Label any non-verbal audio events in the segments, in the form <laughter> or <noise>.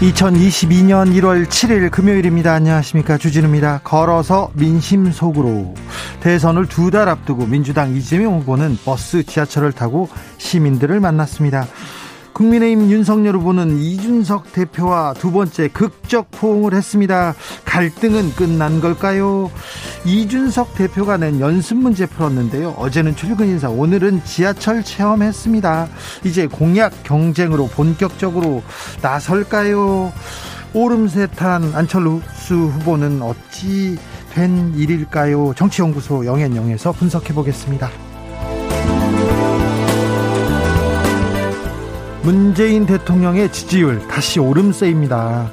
2022년 1월 7일 금요일입니다. 안녕하십니까. 주진우입니다. 걸어서 민심 속으로. 대선을 두 달 앞두고 민주당 이재명 후보는 버스 지하철을 타고 시민들을 만났습니다. 국민의힘 윤석열 후보는 이준석 대표와 두 번째 극적 포옹을 했습니다. 갈등은 끝난 걸까요? 이준석 대표가 낸 연습 문제 풀었는데요. 어제는 출근 인사, 오늘은 지하철 체험했습니다. 이제 공약 경쟁으로 본격적으로 나설까요? 오름세탄 안철수 후보는 어찌 된 일일까요? 정치연구소 영앤영에서 분석해 보겠습니다. 문재인 대통령의 지지율 다시 오름세입니다.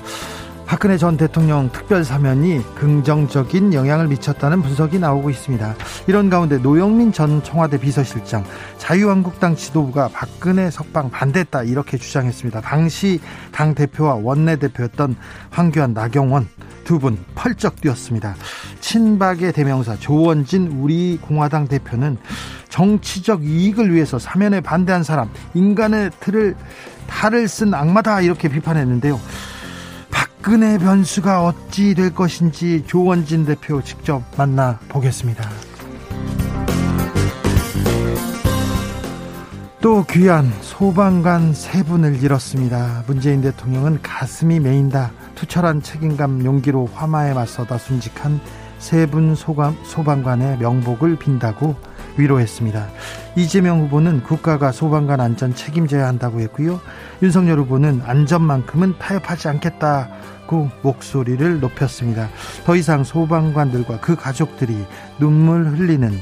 박근혜 전 대통령 특별 사면이 긍정적인 영향을 미쳤다는 분석이 나오고 있습니다. 이런 가운데 노영민 전 청와대 비서실장 자유한국당 지도부가 박근혜 석방 반대했다 이렇게 주장했습니다. 당시 당 대표와 원내 대표였던 황교안 나경원 두 분 펄쩍 뛰었습니다. 친박의 대명사 조원진 우리 공화당 대표는 정치적 이익을 위해서 사면에 반대한 사람 인간의 틀을 탈을 쓴 악마다 이렇게 비판했는데요. 박근혜 변수가 어찌 될 것인지 조원진 대표 직접 만나 보겠습니다. 또 귀한 소방관 세 분을 잃었습니다. 문재인 대통령은 가슴이 메인다. 투철한 책임감 용기로 화마에 맞서다 순직한 세 분 소방관의 명복을 빈다고 위로했습니다. 이재명 후보는 국가가 소방관 안전 책임져야 한다고 했고요. 윤석열 후보는 안전만큼은 타협하지 않겠다 고 목소리를 높였습니다. 더 이상 소방관들과 그 가족들이 눈물 흘리는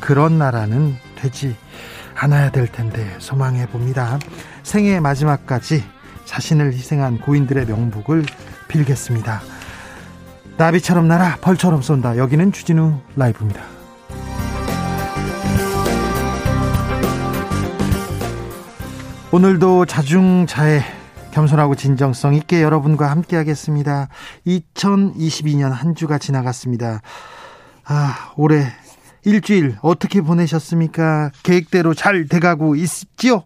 그런 나라는 되지 않아야 될 텐데 소망해 봅니다. 생애 마지막까지 자신을 희생한 고인들의 명복을 빌겠습니다. 나비처럼 날아 벌처럼 쏜다. 여기는 주진우 라이브입니다. 오늘도 자중자애 겸손하고 진정성 있게 여러분과 함께 하겠습니다. 2022년 한 주가 지나갔습니다. 아, 올해 일주일 어떻게 보내셨습니까? 계획대로 잘 돼가고 있지요?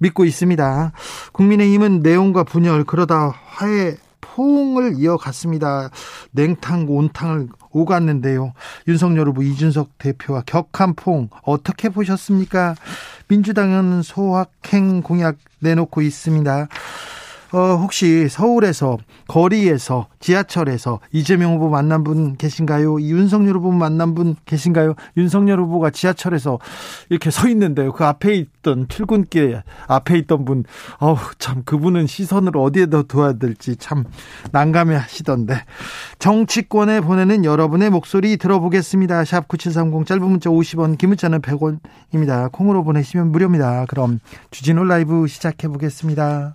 믿고 있습니다. 국민의힘은 내용과 분열 그러다 화해 포옹을 이어갔습니다. 냉탕 온탕을 오갔는데요. 윤석열 후보 이준석 대표와 격한 포옹 어떻게 보셨습니까? 민주당은 소확행 공약 내놓고 있습니다. 어, 혹시 서울에서 거리에서 지하철에서 이재명 후보 만난 분 계신가요? 윤석열 후보 만난 분 계신가요? 윤석열 후보가 지하철에서 이렇게 서 있는데요. 그 앞에 있던 출근길 앞에 있던 분, 어우 참 그분은 시선을 어디에다 둬야 될지 참 난감해 하시던데. 정치권에 보내는 여러분의 목소리 들어보겠습니다. 샵 9730 짧은 문자 50원, 긴 문자는 100원입니다. 콩으로 보내시면 무료입니다. 그럼 주진우 라이브 시작해 보겠습니다.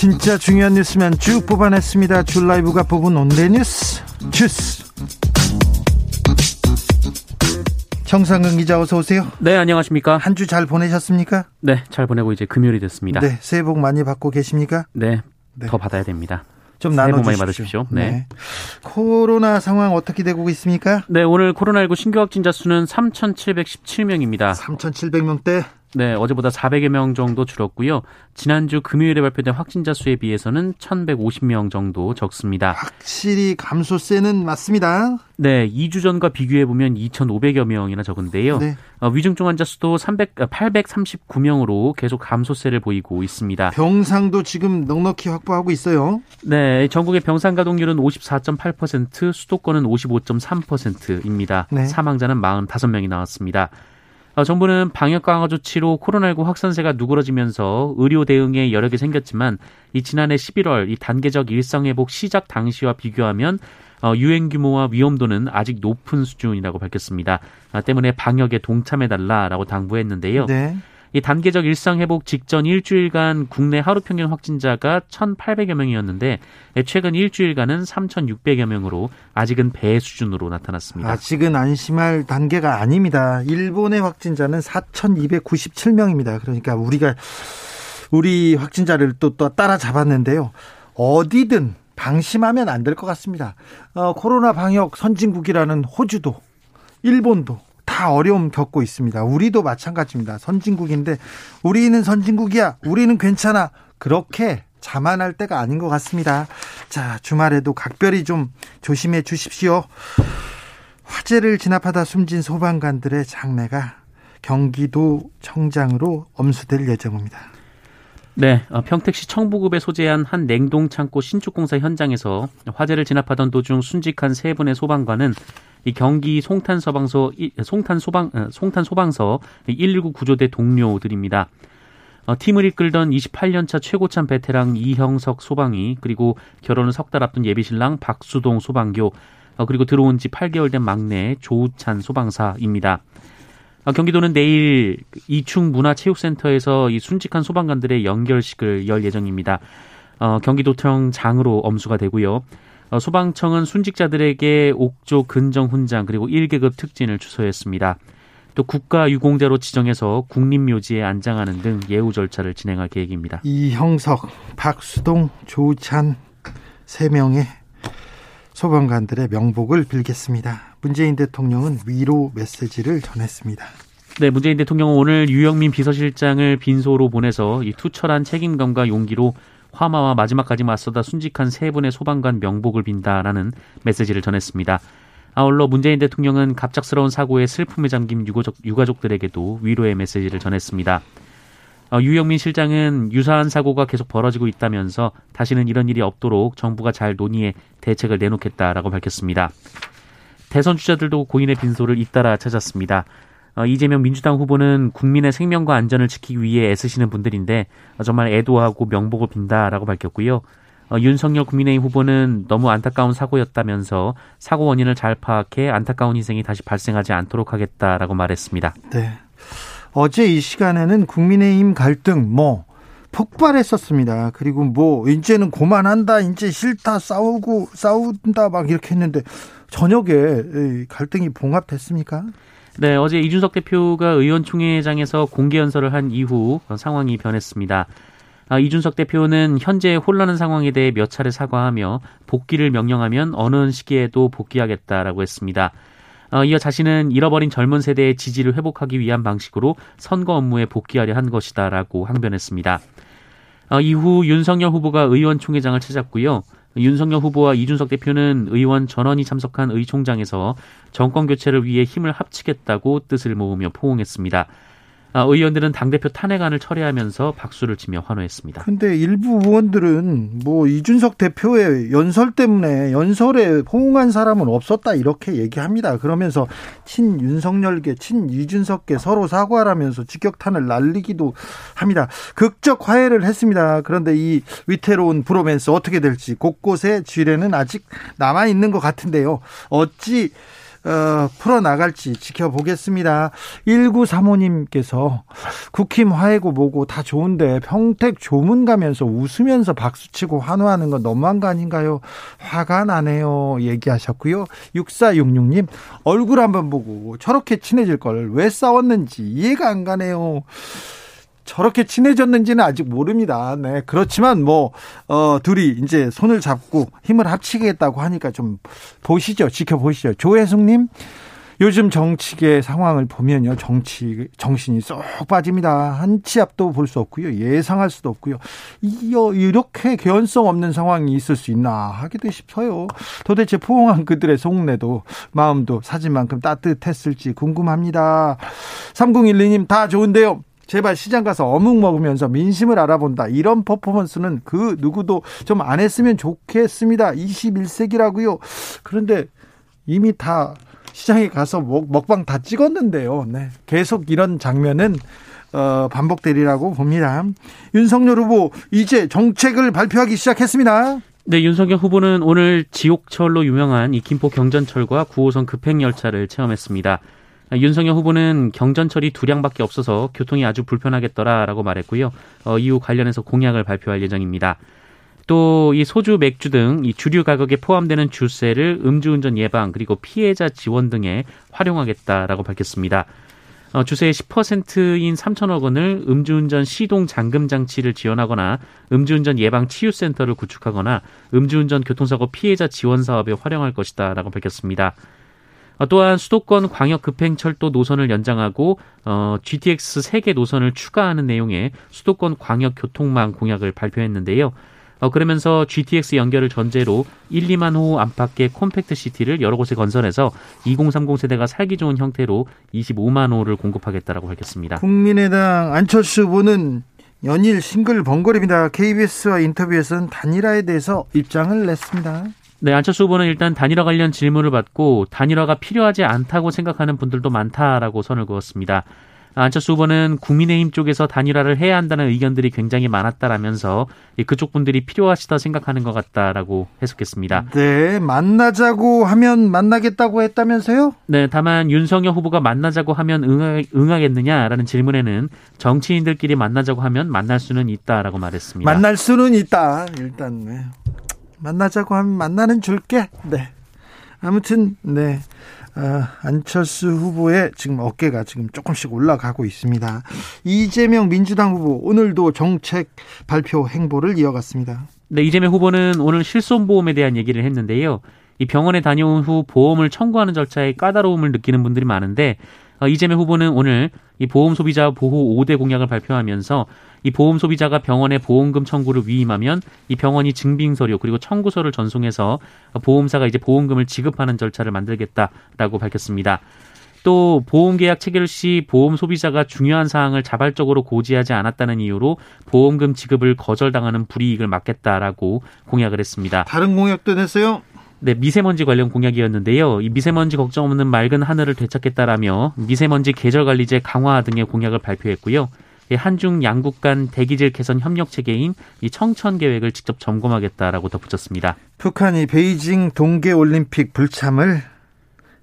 진짜 중요한 뉴스면 쭉 뽑아냈습니다. 줄 라이브가 뽑은 온데 뉴스 주스. 정상근 기자 어서 오세요. 네, 안녕하십니까? 한 주 잘 보내셨습니까? 네, 잘 보내고 이제 금요일이 됐습니다. 네, 새해 복 많이 받고 계십니까? 네, 네. 더 받아야 됩니다. 좀 나눠 많이 받으십시오. 네. 네. 코로나 상황 어떻게 되고 있습니까? 네, 오늘 코로나19 신규 확진자 수는 3,717명입니다. 3,700명대. 네, 어제보다 400여 명 정도 줄었고요. 지난주 금요일에 발표된 확진자 수에 비해서는 1,150명 정도 적습니다. 확실히 감소세는 맞습니다. 네, 2주 전과 비교해 보면 2,500여 명이나 적은데요. 네. 어, 위중증 환자 수도 300, 839명으로 계속 감소세를 보이고 있습니다. 병상도 지금 넉넉히 확보하고 있어요. 네, 전국의 병상 가동률은 54.8%, 수도권은 55.3%입니다. 네. 사망자는 45명이 나왔습니다. 어, 정부는 방역 강화 조치로 코로나19 확산세가 누그러지면서 의료 대응에 여력이 생겼지만 이 지난해 11월 이 단계적 일상 회복 시작 당시와 비교하면 어, 유행 규모와 위험도는 아직 높은 수준이라고 밝혔습니다. 아, 때문에 방역에 동참해 달라라고 당부했는데요. 네. 이 단계적 일상 회복 직전 일주일간 국내 하루 평균 확진자가 1,800여 명이었는데 최근 일주일간은 3,600여 명으로 아직은 배 수준으로 나타났습니다. 아직은 안심할 단계가 아닙니다. 일본의 확진자는 4,297명입니다. 그러니까 우리가 우리 확진자를 또, 또 따라잡았는데요. 어디든 방심하면 안 될 것 같습니다. 어, 코로나 방역 선진국이라는 호주도 일본도 다 어려움 겪고 있습니다. 우리도 마찬가지입니다. 선진국인데 우리는 선진국이야. 우리는 괜찮아. 그렇게 자만할 때가 아닌 것 같습니다. 자, 주말에도 각별히 좀 조심해 주십시오. 화재를 진압하다 숨진 소방관들의 장례가 경기도 청장으로 엄수될 예정입니다. 네, 어, 평택시 청부급에 소재한 한 냉동 창고 신축 공사 현장에서 화재를 진압하던 도중 순직한 세 분의 소방관은 이 경기 송탄 소방서 송탄 소방 어, 송탄 소방서 119 구조대 동료들입니다. 어, 팀을 이끌던 28년차 최고참 베테랑 이형석 소방이 그리고 결혼을 석 달 앞둔 예비신랑 박수동 소방교 어, 그리고 들어온 지 8개월 된 막내 조우찬 소방사입니다. 어, 경기도는 내일 이충 문화체육센터에서 이 순직한 소방관들의 연결식을 열 예정입니다. 어, 경기도청 장으로 엄수가 되고요. 어, 소방청은 순직자들에게 옥조 근정 훈장 그리고 1계급 특진을 추서했습니다. 또 국가유공자로 지정해서 국립묘지에 안장하는 등 예우 절차를 진행할 계획입니다. 이형석, 박수동, 조찬 세 명의 소방관들의 명복을 빌겠습니다. 문재인 대통령은 위로 메시지를 전했습니다. 네, 문재인 대통령은 오늘 유영민 비서실장을 빈소로 보내서 이 투철한 책임감과 용기로 화마와 마지막까지 맞서다 순직한 세 분의 소방관 명복을 빈다라는 메시지를 전했습니다. 아울러 문재인 대통령은 갑작스러운 사고에 슬픔에 잠긴 유가족, 유가족들에게도 위로의 메시지를 전했습니다. 어, 유영민 실장은 유사한 사고가 계속 벌어지고 있다면서 다시는 이런 일이 없도록 정부가 잘 논의해 대책을 내놓겠다라고 밝혔습니다. 대선 주자들도 고인의 빈소를 잇따라 찾았습니다. 어, 이재명 민주당 후보는 국민의 생명과 안전을 지키기 위해 애쓰시는 분들인데 어, 정말 애도하고 명복을 빈다라고 밝혔고요. 어, 윤석열 국민의힘 후보는 너무 안타까운 사고였다면서 사고 원인을 잘 파악해 안타까운 희생이 다시 발생하지 않도록 하겠다라고 말했습니다. 네. 어제 이 시간에는 국민의힘 갈등 뭐 폭발했었습니다. 그리고 뭐 이제는 고만한다, 이제 싫다, 싸우고 싸운다 막 이렇게 했는데 저녁에 갈등이 봉합됐습니까? 네, 어제 이준석 대표가 의원총회장에서 공개 연설을 한 이후 상황이 변했습니다. 아, 이준석 대표는 현재 혼란한 상황에 대해 몇 차례 사과하며 복귀를 명령하면 어느 시기에도 복귀하겠다라고 했습니다. 어, 이어 자신은 잃어버린 젊은 세대의 지지를 회복하기 위한 방식으로 선거 업무에 복귀하려 한 것이다라고 항변했습니다. 어, 이후 윤석열 후보가 의원총회장을 찾았고요. 윤석열 후보와 이준석 대표는 의원 전원이 참석한 의총장에서 정권 교체를 위해 힘을 합치겠다고 뜻을 모으며 포옹했습니다. 아, 의원들은 당대표 탄핵안을 철회하면서 박수를 치며 환호했습니다. 근데 일부 의원들은 뭐 이준석 대표의 연설 때문에 연설에 호응한 사람은 없었다 이렇게 얘기합니다. 그러면서 친 윤석열계, 친 이준석계 서로 사과하라면서 직격탄을 날리기도 합니다. 극적 화해를 했습니다. 그런데 이 위태로운 브로맨스 어떻게 될지 곳곳에 지뢰는 아직 남아 있는 것 같은데요. 어찌 어, 풀어나갈지 지켜보겠습니다. 1935님께서 국힘 화해고 뭐고 다 좋은데 평택 조문 가면서 웃으면서 박수치고 환호하는 건 너무한 거 아닌가요? 화가 나네요. 얘기하셨고요. 6466님 얼굴 한번 보고 저렇게 친해질 걸 왜 싸웠는지 이해가 안 가네요. 저렇게 친해졌는지는 아직 모릅니다. 네. 그렇지만 뭐, 어, 둘이 이제 손을 잡고 힘을 합치겠다고 하니까 좀 보시죠. 지켜보시죠. 조혜숙님, 요즘 정치계 상황을 보면요. 정치 정신이 쏙 빠집니다. 한 치 앞도 볼 수 없고요. 예상할 수도 없고요. 이렇게 개연성 없는 상황이 있을 수 있나 하기도 싶어요. 도대체 포옹한 그들의 속내도 마음도 사진 만큼 따뜻했을지 궁금합니다. 3012님 다 좋은데요. 제발 시장 가서 어묵 먹으면서 민심을 알아본다. 이런 퍼포먼스는 그 누구도 좀 안 했으면 좋겠습니다. 21세기라고요. 그런데 이미 다 시장에 가서 먹, 먹방 다 찍었는데요. 네. 계속 이런 장면은 어, 반복되리라고 봅니다. 윤석열 후보 이제 정책을 발표하기 시작했습니다. 네, 윤석열 후보는 오늘 지옥철로 유명한 이 김포 경전철과 9호선 급행열차를 체험했습니다. 윤석열 후보는 경전철이 두 량밖에 없어서 교통이 아주 불편하겠더라라고 말했고요. 어, 이후 관련해서 공약을 발표할 예정입니다. 또 이 소주, 맥주 등 이 주류 가격에 포함되는 주세를 음주운전 예방 그리고 피해자 지원 등에 활용하겠다라고 밝혔습니다. 어, 주세의 10%인 3천억 원을 음주운전 시동 잠금 장치를 지원하거나 음주운전 예방 치유센터를 구축하거나 음주운전 교통사고 피해자 지원 사업에 활용할 것이다라고 밝혔습니다. 어, 또한 수도권 광역 급행철도 노선을 연장하고 어, GTX 3개 노선을 추가하는 내용의 수도권 광역 교통망 공약을 발표했는데요. 어, 그러면서 GTX 연결을 전제로 1, 2만 호 안팎의 콤팩트 시티를 여러 곳에 건설해서 2030 세대가 살기 좋은 형태로 25만 호를 공급하겠다라고 밝혔습니다. 국민의당 안철수 후보는 연일 싱글 번거립니다. KBS와 인터뷰에서는 단일화에 대해서 입장을 냈습니다. 네, 안철수 후보는 일단 단일화 관련 질문을 받고 단일화가 필요하지 않다고 생각하는 분들도 많다라고 선을 그었습니다. 안철수 후보는 국민의힘 쪽에서 단일화를 해야 한다는 의견들이 굉장히 많았다라면서 그쪽 분들이 필요하시다 생각하는 것 같다라고 해석했습니다. 네, 만나자고 하면 만나겠다고 했다면서요? 네, 다만 윤석열 후보가 만나자고 하면 응하, 응하겠느냐라는 질문에는 정치인들끼리 만나자고 하면 만날 수는 있다라고 말했습니다. 만날 수는 있다. 일단 네. 만나자고 하면 만나는 줄게. 네. 아무튼 네. 아, 안철수 후보의 지금 어깨가 지금 조금씩 올라가고 있습니다. 이재명 민주당 후보 오늘도 정책 발표 행보를 이어갔습니다. 네, 이재명 후보는 오늘 실손보험에 대한 얘기를 했는데요. 이 병원에 다녀온 후 보험을 청구하는 절차에 까다로움을 느끼는 분들이 많은데 어, 이재명 후보는 오늘 이 보험 소비자 보호 5대 공약을 발표하면서 이 보험 소비자가 병원에 보험금 청구를 위임하면 이 병원이 증빙 서류 그리고 청구서를 전송해서 보험사가 이제 보험금을 지급하는 절차를 만들겠다라고 밝혔습니다. 또 보험 계약 체결 시 보험 소비자가 중요한 사항을 자발적으로 고지하지 않았다는 이유로 보험금 지급을 거절당하는 불이익을 막겠다라고 공약을 했습니다. 다른 공약도 냈어요? 네, 미세먼지 관련 공약이었는데요. 이 미세먼지 걱정 없는 맑은 하늘을 되찾겠다라며 미세먼지 계절 관리제 강화 등의 공약을 발표했고요. 한중 양국 간 대기질 개선 협력 체계인 이 청천 계획을 직접 점검하겠다라고 덧붙였습니다. 북한이 베이징 동계 올림픽 불참을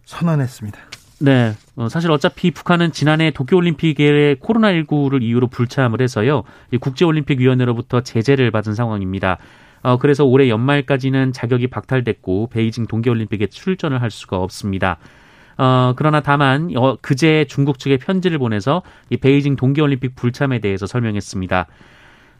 선언했습니다. 네. 어, 사실 어차피 북한은 지난해 도쿄올림픽에 코로나19를 이유로 불참을 해서요. 국제올림픽위원회로부터 제재를 받은 상황입니다. 어, 그래서 올해 연말까지는 자격이 박탈됐고 베이징 동계올림픽에 출전을 할 수가 없습니다. 어, 그러나 다만 어, 그제 중국 측에 편지를 보내서 이 베이징 동계올림픽 불참에 대해서 설명했습니다.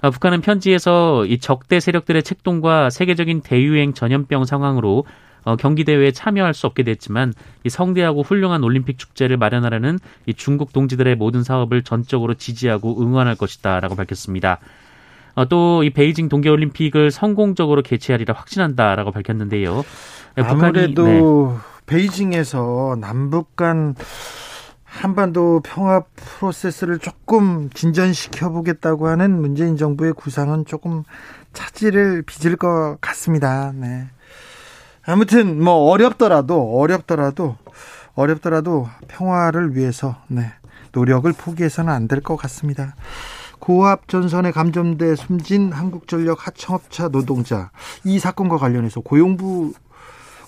어, 북한은 편지에서 이 적대 세력들의 책동과 세계적인 대유행 전염병 상황으로 어, 경기 대회에 참여할 수 없게 됐지만 이 성대하고 훌륭한 올림픽 축제를 마련하려는 이 중국 동지들의 모든 사업을 전적으로 지지하고 응원할 것이다 라고 밝혔습니다. 어, 또 이 베이징 동계올림픽을 성공적으로 개최하리라 확신한다라고 밝혔는데요. 아무래도 북한이, 네. 베이징에서 남북 간 한반도 평화 프로세스를 조금 진전시켜 보겠다고 하는 문재인 정부의 구상은 조금 차질을 빚을 것 같습니다. 네. 아무튼 뭐 어렵더라도 어렵더라도 어렵더라도 평화를 위해서 네. 노력을 포기해서는 안 될 것 같습니다. 고압 전선에 감점돼 숨진 한국전력 하청업체 노동자 이 사건과 관련해서 고용부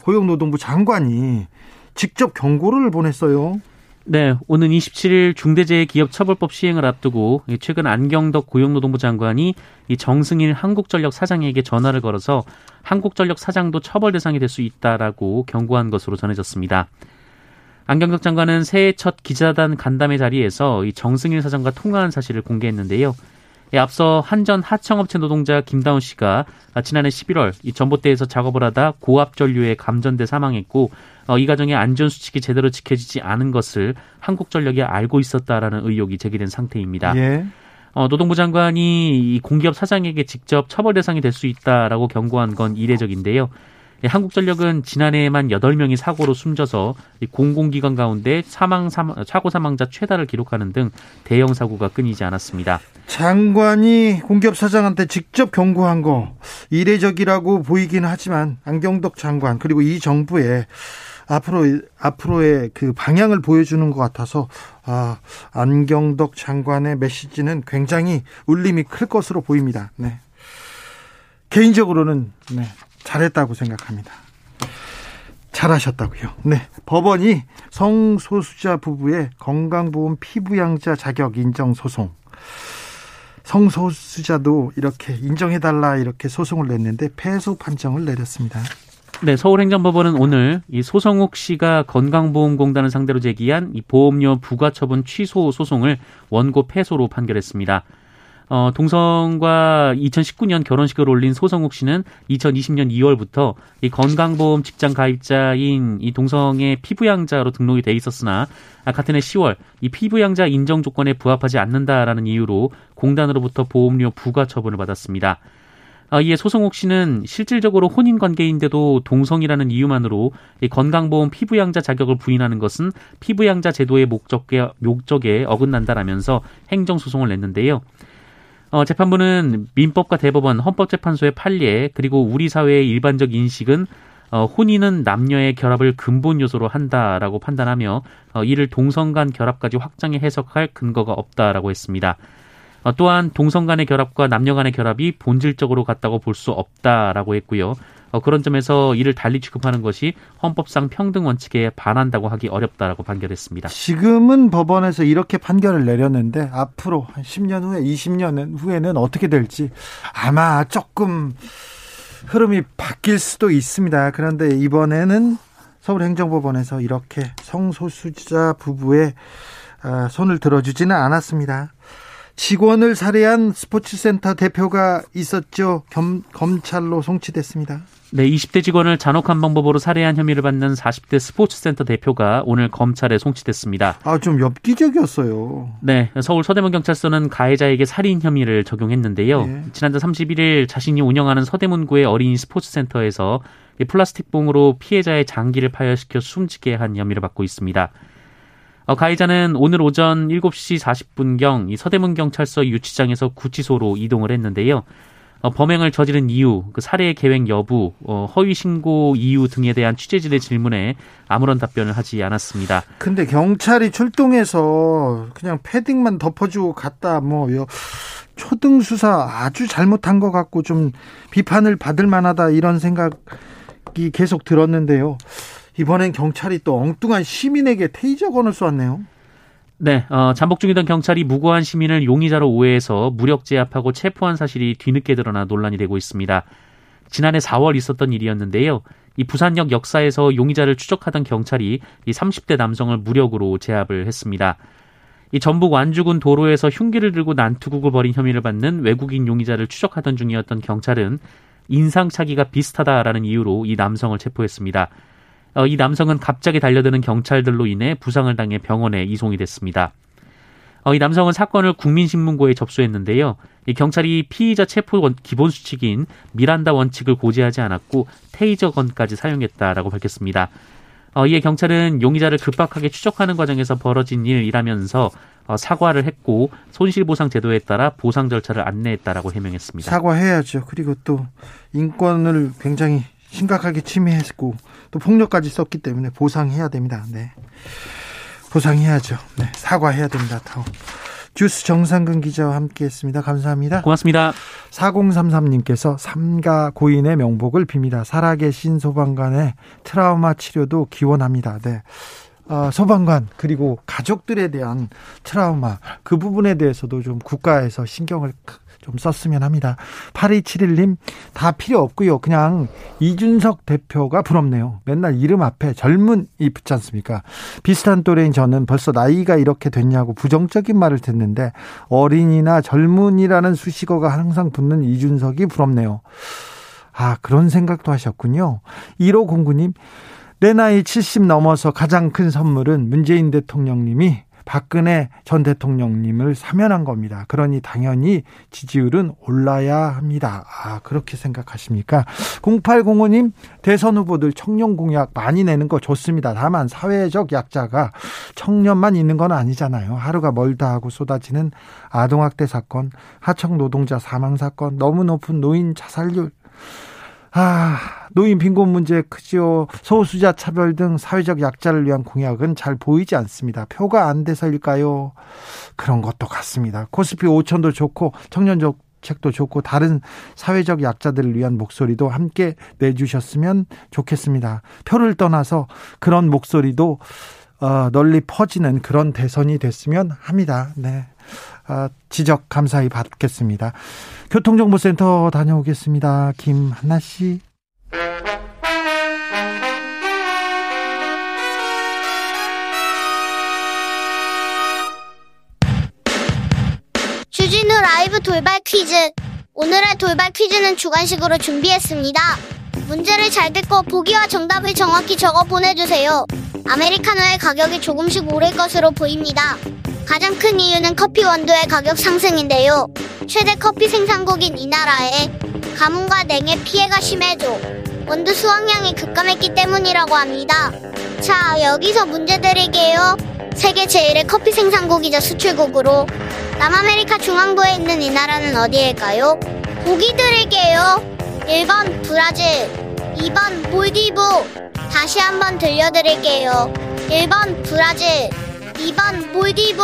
고용노동부 장관이 직접 경고를 보냈어요. 네, 오는 27일 중대재해기업처벌법 시행을 앞두고 최근 안경덕 고용노동부 장관이 이 정승일 한국전력 사장에게 전화를 걸어서 한국전력 사장도 처벌 대상이 될 수 있다라고 경고한 것으로 전해졌습니다. 안경덕 장관은 새해 첫 기자단 간담회 자리에서 이 정승일 사장과 통화한 사실을 공개했는데요. 예, 앞서 한전 하청업체 노동자 김다운 씨가 지난해 11월 이 전봇대에서 작업을 하다 고압 전류에 감전돼 사망했고 어, 이 과정에 안전 수칙이 제대로 지켜지지 않은 것을 한국전력이 알고 있었다라는 의혹이 제기된 상태입니다. 예. 어, 노동부 장관이 이 공기업 사장에게 직접 처벌 대상이 될 수 있다라고 경고한 건 이례적인데요. 예, 한국전력은 지난해에만 8명이 사고로 숨져서 공공기관 가운데 사망, 사고 사망자 최다를 기록하는 등 대형 사고가 끊이지 않았습니다. 장관이 공기업 사장한테 직접 경고한 거 이례적이라고 보이긴 하지만 안경덕 장관 그리고 이 정부의 앞으로 앞으로의 그 방향을 보여주는 것 같아서 아, 안경덕 장관의 메시지는 굉장히 울림이 클 것으로 보입니다. 네. 개인적으로는 네, 잘했다고 생각합니다. 잘하셨다고요. 네. 법원이 성소수자 부부의 건강보험 피부양자 자격 인정 소송. 성소수자도 이렇게 인정해달라 이렇게 소송을 냈는데 패소 판정을 내렸습니다. 네, 서울행정법원은 오늘 이 소성욱 씨가 건강보험공단을 상대로 제기한 이 보험료 부과처분 취소 소송을 원고 패소로 판결했습니다. 어, 동성과 2019년 결혼식을 올린 소성욱 씨는 2020년 2월부터 이 건강보험 직장 가입자인 이 동성의 피부양자로 등록이 돼 있었으나 아, 같은 해 10월 이 피부양자 인정 조건에 부합하지 않는다라는 이유로 공단으로부터 보험료 부과 처분을 받았습니다. 아, 이에 소성욱 씨는 실질적으로 혼인 관계인데도 동성이라는 이유만으로 이 건강보험 피부양자 자격을 부인하는 것은 피부양자 제도의 목적에, 목적에 어긋난다라면서 행정소송을 냈는데요. 어, 재판부는 민법과 대법원, 헌법재판소의 판례 그리고 우리 사회의 일반적 인식은 어, 혼인은 남녀의 결합을 근본 요소로 한다라고 판단하며 어, 이를 동성 간 결합까지 확장해 해석할 근거가 없다라고 했습니다. 어, 또한 동성 간의 결합과 남녀 간의 결합이 본질적으로 같다고 볼 수 없다라고 했고요. 어, 그런 점에서 이를 달리 취급하는 것이 헌법상 평등 원칙에 반한다고 하기 어렵다라고 판결했습니다. 지금은 법원에서 이렇게 판결을 내렸는데 앞으로 한 10년 후에 20년 후에는 어떻게 될지 아마 조금 흐름이 바뀔 수도 있습니다. 그런데 이번에는 서울행정법원에서 이렇게 성소수자 부부의 아, 손을 들어주지는 않았습니다. 직원을 살해한 스포츠센터 대표가 있었죠. 겸, 검찰로 송치됐습니다. 네, 20대 직원을 잔혹한 방법으로 살해한 혐의를 받는 40대 스포츠센터 대표가 오늘 검찰에 송치됐습니다. 아, 좀 엽기적이었어요. 네, 서울 서대문 경찰서는 가해자에게 살인 혐의를 적용했는데요. 네. 지난달 31일 자신이 운영하는 서대문구의 어린이 스포츠센터에서 플라스틱 봉으로 피해자의 장기를 파열시켜 숨지게 한 혐의를 받고 있습니다. 어, 가해자는 오늘 오전 7시 40분경 이 서대문 경찰서 유치장에서 구치소로 이동을 했는데요. 어, 범행을 저지른 이유, 그 살해 계획 여부, 어, 허위 신고 이유 등에 대한 취재진의 질문에 아무런 답변을 하지 않았습니다. 근데 경찰이 출동해서 그냥 패딩만 덮어주고 갔다 뭐 초등 수사 아주 잘못한 것 같고 좀 비판을 받을 만하다 이런 생각이 계속 들었는데요. 이번엔 경찰이 또 엉뚱한 시민에게 테이저 건을 쏘았네요. 네, 어, 잠복 중이던 경찰이 무고한 시민을 용의자로 오해해서 무력 제압하고 체포한 사실이 뒤늦게 드러나 논란이 되고 있습니다. 지난해 4월 있었던 일이었는데요. 이 부산역 역사에서 용의자를 추적하던 경찰이 이 30대 남성을 무력으로 제압을 했습니다. 이 전북 완주군 도로에서 흉기를 들고 난투극을 벌인 혐의를 받는 외국인 용의자를 추적하던 중이었던 경찰은 인상차기가 비슷하다라는 이유로 이 남성을 체포했습니다. 어, 이 남성은 갑자기 달려드는 경찰들로 인해 부상을 당해 병원에 이송이 됐습니다. 어, 이 남성은 사건을 국민신문고에 접수했는데요. 이 경찰이 피의자 체포 원, 기본 수칙인 미란다 원칙을 고지하지 않았고 테이저건까지 사용했다라고 밝혔습니다. 어, 이에 경찰은 용의자를 급박하게 추적하는 과정에서 벌어진 일이라면서 어, 사과를 했고 손실보상 제도에 따라 보상 절차를 안내했다라고 해명했습니다. 사과해야죠. 그리고 또 인권을 굉장히 심각하게 침해했고 또 폭력까지 썼기 때문에 보상해야 됩니다. 네. 보상해야죠. 네. 사과해야 됩니다. 더. 주스 정상근 기자와 함께 했습니다. 감사합니다. 고맙습니다. 4033님께서 삼가 고인의 명복을 빕니다. 살아계신 소방관의 트라우마 치료도 기원합니다. 네. 어, 소방관 그리고 가족들에 대한 트라우마 그 부분에 대해서도 좀 국가에서 신경을 좀 썼으면 합니다. 8271님, 다 필요 없고요. 그냥 이준석 대표가 부럽네요. 맨날 이름 앞에 젊은이 붙지 않습니까? 비슷한 또래인 저는 벌써 나이가 이렇게 됐냐고 부정적인 말을 듣는데 어린이나 젊은이라는 수식어가 항상 붙는 이준석이 부럽네요. 아, 그런 생각도 하셨군요. 1509님, 내 나이 70 넘어서 가장 큰 선물은 문재인 대통령님이 박근혜 전 대통령님을 사면한 겁니다. 그러니 당연히 지지율은 올라야 합니다. 아, 그렇게 생각하십니까? 0805님, 대선 후보들 청년 공약 많이 내는 거 좋습니다. 다만 사회적 약자가 청년만 있는 건 아니잖아요. 하루가 멀다 하고 쏟아지는 아동학대 사건, 하청 노동자 사망 사건, 너무 높은 노인 자살률, 아, 노인 빈곤 문제 크지요. 소수자 차별 등 사회적 약자를 위한 공약은 잘 보이지 않습니다. 표가 안 돼서일까요? 그런 것도 같습니다. 코스피 5천도 좋고 청년 적 책도 좋고 다른 사회적 약자들을 위한 목소리도 함께 내주셨으면 좋겠습니다. 표를 떠나서 그런 목소리도 어, 널리 퍼지는 그런 대선이 됐으면 합니다. 네. 어, 지적 감사히 받겠습니다. 교통정보센터 다녀오겠습니다. 김한나 씨. 주진우 라이브 돌발 퀴즈. 오늘의 돌발 퀴즈는 주관식으로 준비했습니다. 문제를 잘 듣고 보기와 정답을 정확히 적어 보내주세요. 아메리카노의 가격이 조금씩 오를 것으로 보입니다. 가장 큰 이유는 커피 원두의 가격 상승인데요. 최대 커피 생산국인 이 나라에 가뭄과 냉해 피해가 심해져 원두 수확량이 급감했기 때문이라고 합니다. 자, 여기서 문제 드릴게요. 세계 제1의 커피 생산국이자 수출국으로 남아메리카 중앙부에 있는 이 나라는 어디일까요? 보기 드릴게요. 1번 브라질, 2번 몰디브. 다시 한번 들려드릴게요. 1번 브라질, 2번 몰디브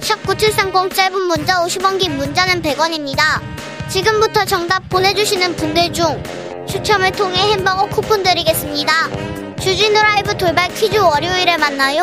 샵 9730 짧은 문자 50원 긴 문자는 100원입니다. 지금부터 정답 보내주시는 분들 중 추첨을 통해 햄버거 쿠폰 드리겠습니다. 주진우 라이브 돌발 퀴즈 월요일에 만나요.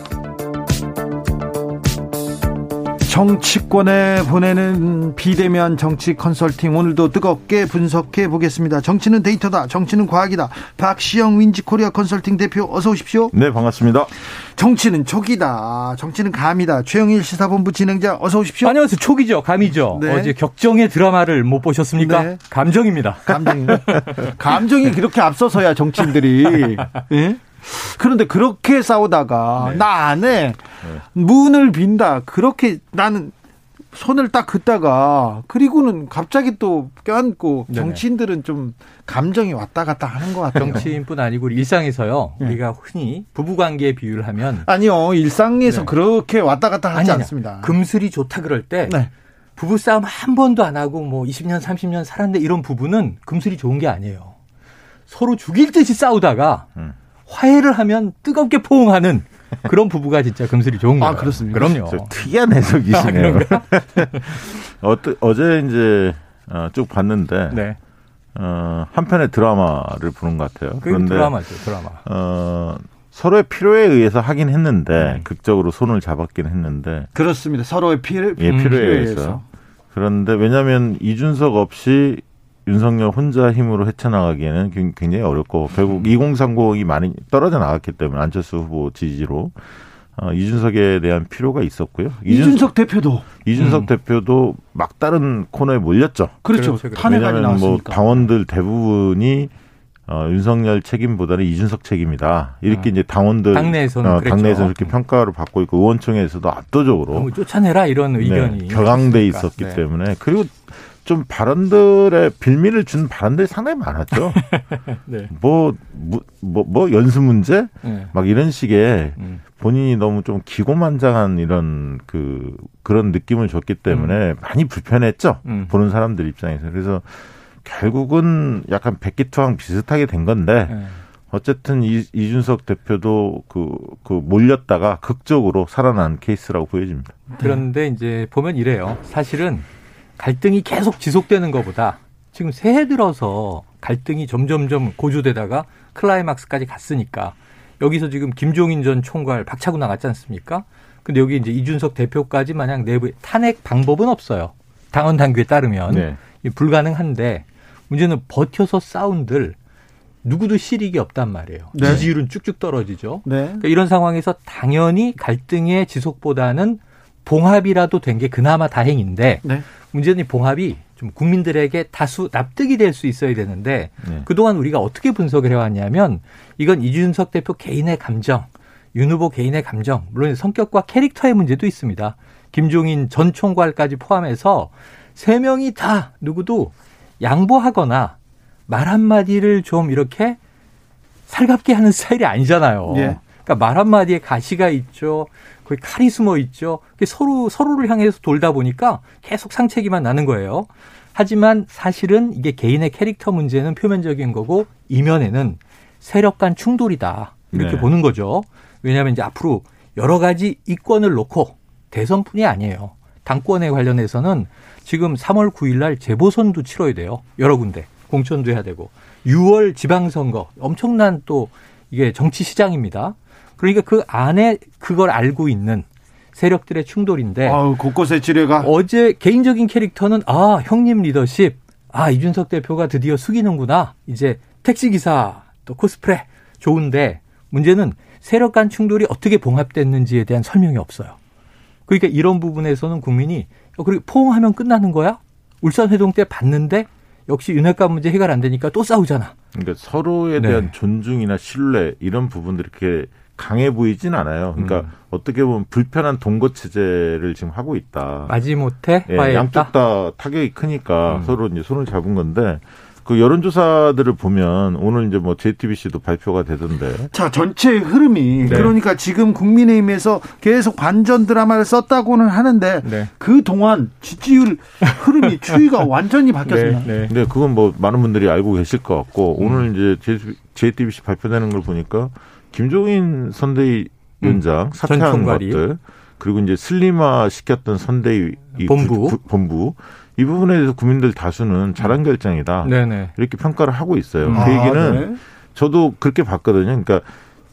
정치권에 보내는 비대면 정치 컨설팅 오늘도 뜨겁게 분석해 보겠습니다. 정치는 데이터다. 정치는 과학이다. 박시영 윈지코리아 컨설팅 대표 어서 오십시오. 네, 반갑습니다. 정치는 촉이다. 정치는 감이다. 최영일 시사본부 진행자 어서 오십시오. 안녕하세요. 촉이죠. 감이죠. 네. 어제 격정의 드라마를 못 보셨습니까? 네. 감정입니다. 감정이 감정이 그렇게 앞서서야 정치인들이 <laughs> 예? 그런데 그렇게 싸우다가 네. 나 안에 문을 빈다 그렇게 나는 손을 딱 긋다가 그리고는 갑자기 또 껴안고. 정치인들은 좀 감정이 왔다 갔다 하는 것 같아요. 정치인뿐 아니고 일상에서요. 네. 우리가 흔히 부부관계 비유를 하면 아니요 일상에서 네. 그렇게 왔다 갔다 하지 아니, 아니, 않습니다. 금슬이 좋다 그럴 때 네. 부부 싸움 한 번도 안 하고 뭐 20년 30년 살았는데 이런 부부는 금슬이 좋은 게 아니에요. 서로 죽일 듯이 싸우다가 음. 화해를 하면 뜨겁게 포옹하는 <laughs> 그런 부부가 진짜 금슬이 좋은 거예요. 아, 그렇습니까? 그럼요. 저 특이한 해석이시네요. <laughs> 어떠, 어제 이제 어, 쭉 봤는데 네. 어, 한 편의 드라마를 보는 것 같아요. 그 드라마죠, 드라마. 어, 서로의 필요에 의해서 하긴 했는데 네. 극적으로 손을 잡았긴 했는데 그렇습니다. 서로의 피해를 예, 음, 필요에 필요에 의해서. 의해서. 그런데 왜냐하면 이준석 없이 윤석열 혼자 힘으로 헤쳐나가기에는 굉- 굉장히 어렵고 결국 2030이 많이 떨어져 나갔기 때문에 안철수 후보 지지로 어, 이준석에 대한 필요가 있었고요. 이준석 대표도 이준석 음. 대표도 막다른 코너에 몰렸죠. 그렇죠. 그렇죠, 왜냐하면 뭐 나왔으니까. 당원들 대부분이 어, 윤석열 책임보다는 이준석 책임이다. 이렇게 아, 이제 당원들 당내에서는 어. 당내에서 이렇게 평가를 받고 있고 의원총회에서도 압도적으로 너무 쫓아내라 이런 의견이 네, 격앙돼. 있었기 네. 때문에 그리고 좀 발언들의 빌미를 준 발언들이 상당히 많았죠. <laughs> 네. 뭐, 뭐, 뭐, 뭐 연수 문제? 네. 막 이런 식의 음. 본인이 너무 좀 기고만장한 이런 그, 그런 느낌을 줬기 때문에 많이 불편했죠. 음. 보는 사람들 입장에서. 그래서 결국은 약간 백기투항 비슷하게 된 건데 네. 어쨌든 이, 이준석 대표도 그, 그 몰렸다가 극적으로 살아난 케이스라고 보여집니다. 그런데 이제 보면 이래요. 사실은 갈등이 계속 지속되는 것보다 지금 새해 들어서 갈등이 점점점 고조되다가 클라이막스까지 갔으니까 여기서 지금 김종인 전 총괄 박차고 나갔지 않습니까? 근데 여기 이제 이준석 대표까지 만약 내부에 탄핵 방법은 없어요. 당원 당규에 따르면 네. 불가능한데 문제는 버텨서 싸운들 누구도 실익이 없단 말이에요. 네. 지지율은 쭉쭉 떨어지죠. 네. 그러니까 이런 상황에서 당연히 갈등의 지속보다는 봉합이라도 된 게 그나마 다행인데 네. 문제는 이 봉합이 좀 국민들에게 다수 납득이 될 수 있어야 되는데 네. 그동안 우리가 어떻게 분석을 해왔냐면 이건 이준석 대표 개인의 감정, 윤 후보 개인의 감정, 물론 성격과 캐릭터의 문제도 있습니다. 김종인 전 총괄까지 포함해서 세 명이 다 누구도 양보하거나 말 한마디를 좀 이렇게 살갑게 하는 스타일이 아니잖아요. 예. 그러니까 말 한마디에 가시가 있죠. 거의 칼이 숨어 있죠. 서로 서로를 향해서 돌다 보니까 계속 상체기만 나는 거예요. 하지만 사실은 이게 개인의 캐릭터 문제는 표면적인 거고 이면에는 세력 간 충돌이다. 이렇게 네. 보는 거죠. 왜냐하면 이제 앞으로 여러 가지 이권을 놓고 대선뿐이 아니에요. 당권에 관련해서는 지금 3월 9일 날 재보선도 치러야 돼요. 여러 군데. 공천도 해야 되고. 6월 지방선거. 엄청난 또 이게 정치 시장입니다. 그러니까 그 안에 그걸 알고 있는 세력들의 충돌인데 아우 곳곳에 지뢰가 어제 개인적인 캐릭터는 아 형님 리더십 아 이준석 대표가 드디어 숙이는구나 이제 택시 기사 또 코스프레 좋은데 문제는 세력 간 충돌이 어떻게 봉합됐는지에 대한 설명이 없어요. 그러니까 이런 부분에서는 국민이 어, 그리고 포옹하면 끝나는 거야? 울산 회동 때 봤는데 역시 윤핵관 문제 해결 안 되니까 또 싸우잖아. 그러니까 서로에 네. 대한 존중이나 신뢰 이런 부분들이 이렇게 강해 보이진 않아요. 그러니까 음. 어떻게 보면 불편한 동거 체제를 지금 하고 있다. 마지못해 예. 양쪽 다 타격이 크니까 음. 서로 이제 손을 잡은 건데 그 여론조사들을 보면 오늘 이제 뭐 JTBC도 발표가 되던데 자 전체 흐름이 네. 그러니까 지금 국민의힘에서 계속 반전 드라마를 썼다고는 하는데 네. 그 동안 지지율 흐름이 <laughs> 추이가 완전히 바뀌었습니다. 네. 근데 그건 뭐 많은 분들이 알고 계실 것 같고 음. 오늘 이제 JTBC 발표되는 걸 보니까 김종인 선대위 위원장 음. 전 사퇴한. 것들 그리고 이제 슬림화 시켰던 선대위 이 본부. 부- 본부 이 부분에 대해서 국민들 다수는 잘한 결정이다 네네. 이렇게 평가를 하고 있어요. 음. 그 아, 얘기는 네. 저도 그렇게 봤거든요. 그러니까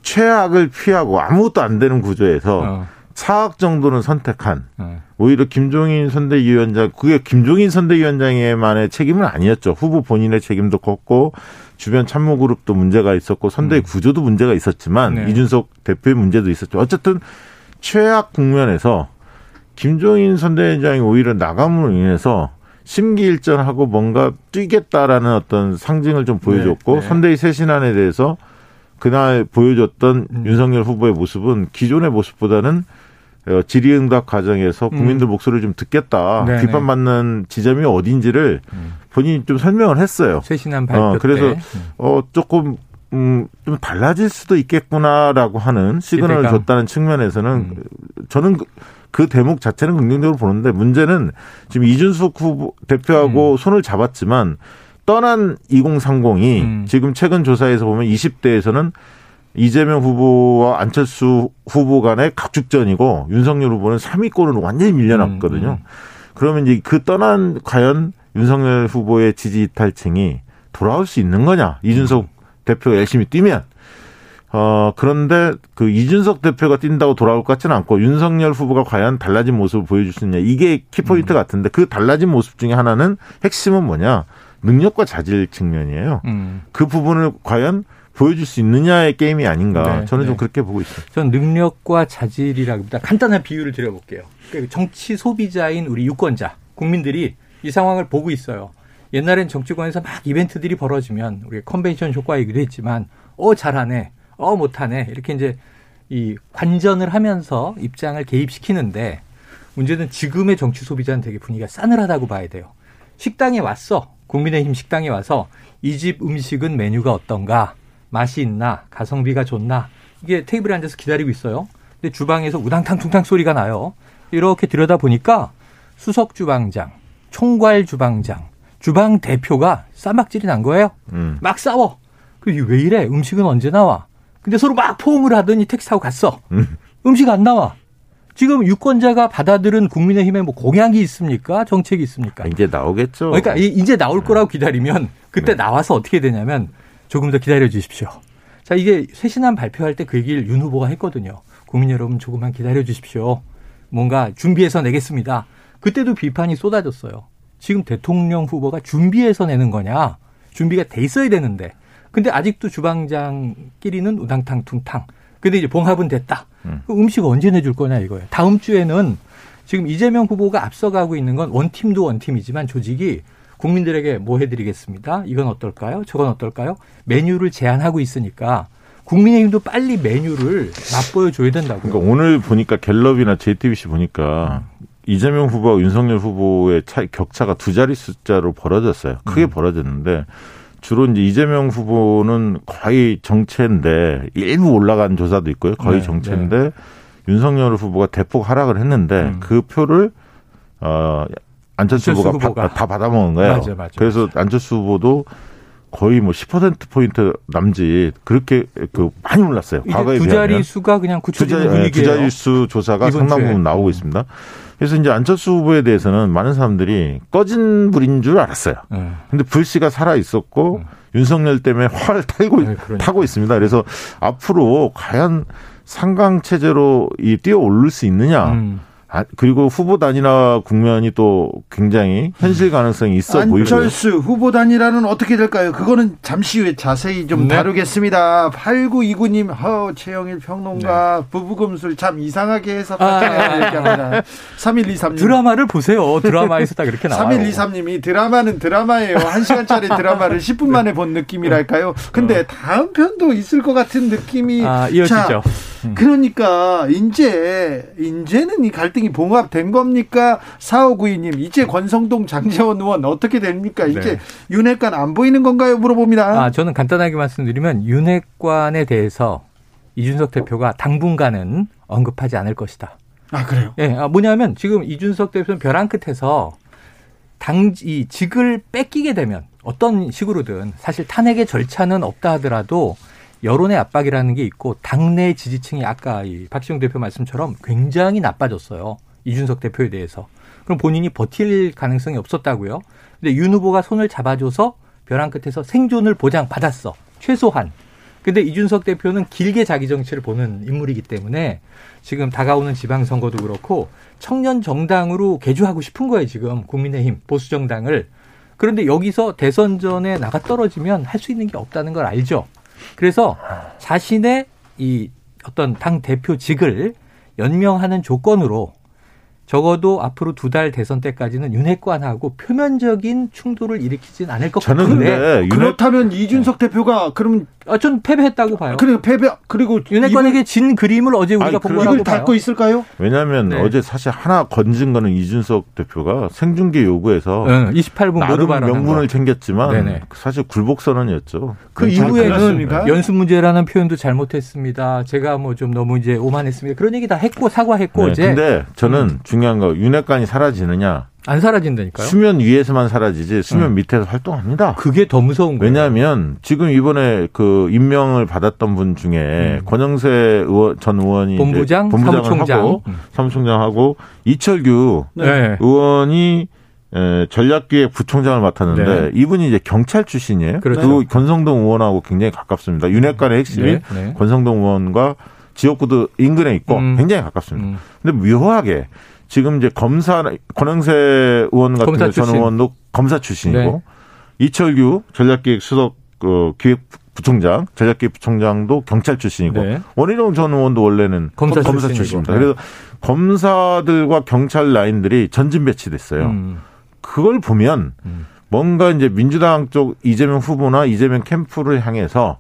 최악을 피하고 아무것도 안 되는 구조에서 어. 차악 정도는 선택한 어. 오히려 김종인 선대위원장 그게 김종인 선대위원장의만의 책임은 아니었죠. 후보 본인의 책임도 컸고 주변 참모 그룹도 문제가 있었고 선대위 구조도 문제가 있었지만 네. 이준석 대표의 문제도 있었죠. 어쨌든 최악 국면에서 김종인 선대위원장이 오히려 나감으로 인해서 심기일전하고 뭔가 뛰겠다라는 어떤 상징을 좀 보여줬고 네, 네. 선대위 쇄신안에 대해서 그날 보여줬던 음. 윤석열 후보의 모습은 기존의 모습보다는 어, 질의응답 과정에서 국민들 목소리를 좀 듣겠다. 음. 네네. 비판받는 지점이 어딘지를 음. 본인이 좀 설명을 했어요. 쇄신한 발표 어, 그래서 때. 어, 조금, 음, 좀 달라질 수도 있겠구나라고 하는 시그널을 기대감. 줬다는 측면에서는 음. 저는 그, 그 대목 자체는 긍정적으로 보는데 문제는 지금 이준석 후보 대표하고 손을 잡았지만 떠난 2030이 음. 지금 최근 조사에서 보면 20대에서는 이재명 후보와 안철수 후보 간의 각축전이고 윤석열 후보는 3위권으로 완전히 밀려났거든요. 음, 음. 그러면 이제 그 떠난 과연 윤석열 후보의 지지 이탈층이 돌아올 수 있는 거냐? 이준석 대표가 열심히 뛰면 어 그런데 그 이준석 대표가 뛴다고 돌아올 것 같지는 않고 윤석열 후보가 과연 달라진 모습을 보여줄 수 있냐 이게 키포인트 같은데 그 달라진 모습 중에 하나는 핵심은 뭐냐 능력과 자질 측면이에요. 음. 그 부분을 과연 보여줄 수 있느냐의 게임이 아닌가 네, 저는 좀 네. 그렇게 보고 있어요. 전 능력과 자질이라기보다 간단한 비유를 드려볼게요. 그러니까 정치 소비자인 우리 유권자, 국민들이 이 상황을 보고 있어요. 옛날엔 정치권에서 막 이벤트들이 벌어지면 우리 컨벤션 효과이기도 했지만 어 잘하네, 어 못하네 이렇게 이제 이 관전을 하면서 입장을 개입시키는데 문제는 지금의 정치 소비자는 되게 분위기가 싸늘하다고 봐야 돼요. 식당에 왔어. 국민의힘 식당에 와서 이 집 음식은 메뉴가 어떤가? 맛이 있나? 가성비가 좋나? 이게 테이블에 앉아서 기다리고 있어요. 근데 주방에서 우당탕 퉁탕 소리가 나요. 이렇게 들여다 보니까 수석 주방장, 총괄 주방장, 주방 대표가 쌈박질이 난 거예요. 음. 막 싸워. 그 이게 왜 이래? 음식은 언제 나와? 근데 서로 막 포옹을 하더니 택시 타고 갔어. 음. 음식 안 나와. 지금 유권자가 받아들은 국민의힘에 뭐 공약이 있습니까? 정책이 있습니까? 이제 나오겠죠. 그러니까 이- 이제 나올 거라고 기다리면 그때 네. 나와서 어떻게 되냐면 조금 더 기다려 주십시오. 자, 이게 쇄신안 발표할 때 그 얘기를 윤 후보가 했거든요. 국민 여러분 조금만 기다려 주십시오. 뭔가 준비해서 내겠습니다. 그때도 비판이 쏟아졌어요. 지금 대통령 후보가 준비해서 내는 거냐? 준비가 돼 있어야 되는데. 근데 아직도 주방장끼리는 우당탕 퉁탕. 근데 이제 봉합은 됐다. 음. 그 음식 언제 내줄 거냐 이거예요. 다음 주에는 지금 이재명 후보가 앞서가고 있는 건 원팀도 원팀이지만 조직이 국민들에게 뭐 해드리겠습니다. 이건 어떨까요? 저건 어떨까요? 메뉴를 제안하고 있으니까 국민의힘도 빨리 메뉴를 맛보여 줘야 된다고요. 그러니까 오늘 보니까 갤럽이나 JTBC 보니까 이재명 후보와 윤석열 후보의 차이 격차가 두 자리 숫자로 벌어졌어요. 크게 음. 벌어졌는데 주로 이제 이재명 후보는 거의 정체인데 일부 올라간 조사도 있고요. 거의 네, 정체인데 윤석열 후보가 대폭 하락을 했는데 음. 그 표를 어 안철수 안철수 후보가 후보가. 바- 다 받아먹은 거예요. 맞아요, 맞아요, 그래서 안철수 후보도 거의 뭐 10% 포인트 남짓 그렇게 그 많이 올랐어요. 과거에 두 비하면. 자리 수가 그냥 두 굳혀지는 자리, 예, 두 분위기예요. 자릿수 조사가 상당. 부분 나오고 있습니다. 그래서 이제 안철수 후보에 대해서는 많은 사람들이 꺼진 불인 줄 알았어요. 네. 근데 불씨가 살아 있었고 음. 윤석열 때문에 화를 타고 네, 그러니까. 타고 있습니다. 그래서 앞으로 과연 상강 체제로 이 뛰어 오를 수 있느냐? 음. 아, 그리고 후보 단일화 국면이 또 굉장히 현실 가능성이 있어 보이고요. 안철수 후보 단일화는 어떻게 될까요? 그거는 잠시 후에 자세히 좀 네. 다루겠습니다. 8929님, 허, 최영일 평론가, 부부금술 참 이상하게 해석하시네요. 아. 얘기합니다. 3123님. 드라마를 보세요. 드라마에서 딱 이렇게 나와요. 3123님이 드라마는 드라마예요. 1시간짜리 드라마를 10분 만에 본 느낌이랄까요? 근데 다음 편도 있을 것 같은 느낌이. 아, 이어지죠. 자, 그러니까, 이제, 이제는 이 갈등 이 봉합된 겁니까? 4592님, 이제 권성동 장재원 의원 어떻게 됩니까? 이제 네. 윤핵관 안 보이는 건가요? 물어봅니다. 아, 저는 간단하게 말씀드리면 윤핵관에 대해서 이준석 대표가 당분간은 언급하지 않을 것이다. 아, 그래요? 예, 아, 뭐냐면 지금 이준석 대표는 벼랑 끝에서 당, 이 직을 뺏기게 되면 어떤 식으로든 사실 탄핵의 절차는 없다 하더라도 여론의 압박이라는 게 있고 당내 지지층이 아까 이 박시영 대표 말씀처럼 굉장히 나빠졌어요. 이준석 대표에 대해서. 그럼 본인이 버틸 가능성이 없었다고요. 근데 윤 후보가 손을 잡아줘서 벼랑 끝에서 생존을 보장받았어. 최소한. 근데 이준석 대표는 길게 자기 정치를 보는 인물이기 때문에 지금 다가오는 지방선거도 그렇고 청년 정당으로 개조하고 싶은 거예요, 지금. 국민의힘, 보수정당을. 그런데 여기서 대선 전에 나가 떨어지면 할 수 있는 게 없다는 걸 알죠. 그래서 자신의 이 어떤 당 대표직을 연명하는 조건으로 적어도 앞으로 두 달 대선 때까지는 윤핵관하고 표면적인 충돌을 일으키진 않을 것 저는 같은데 근데 윤핵 그렇다면 이준석 대표가 그러면 아, 전 패배했다고 봐요. 그리고 패배 그리고 윤핵관에게 진 그림을 어제 우리가 아니, 본그 거라고 봐요. 닫고 있을까요? 왜냐하면 네. 어제 사실 하나 건진 거는 이준석 대표가 생중계 요구에서 응, 28분 모두 나름 명분을 거. 챙겼지만 네네. 사실 굴복 선언이었죠. 그잘 이후에는? 연습 문제라는 표현도 잘못했습니다. 제가 뭐 좀 너무 이제 오만했습니다. 그런 얘기 다 했고 사과했고 네, 이제 근데 저는 중요한 거 윤핵관이 사라지느냐 안 사라진다니까요. 수면 위에서만 사라지지 수면 음. 밑에서 활동합니다. 그게 더 무서운 거예요. 왜냐하면 지금 이번에 그 임명을 받았던 분 중에 음. 권영세 의원, 전 의원이 본부장, 본부장을 사무총장. 하고 음. 사무총장하고 이철규 네. 의원이 에, 전략기획 부총장을 맡았는데 네. 이분이 이제 경찰 출신이에요. 그렇죠. 그 권성동 의원하고 굉장히 가깝습니다. 윤핵관의 핵심이 네, 네. 권성동 의원과 지역구도 인근에 있고 음. 굉장히 가깝습니다. 음. 근데 묘하게 지금 이제 검사 권영세 의원 같은 검사 전. 의원도 검사 출신이고 네. 이철규 전략기획 수석 그 기획 부총장, 전략기획 부총장도 경찰 출신이고 네. 원희룡 전 의원도 원래는 검사 검사. 출신입니다. 네. 그래서 검사들과 경찰 라인들이 전진 배치됐어요. 음. 그걸 보면 음. 뭔가 이제 민주당 쪽 이재명 후보나 이재명 캠프를 향해서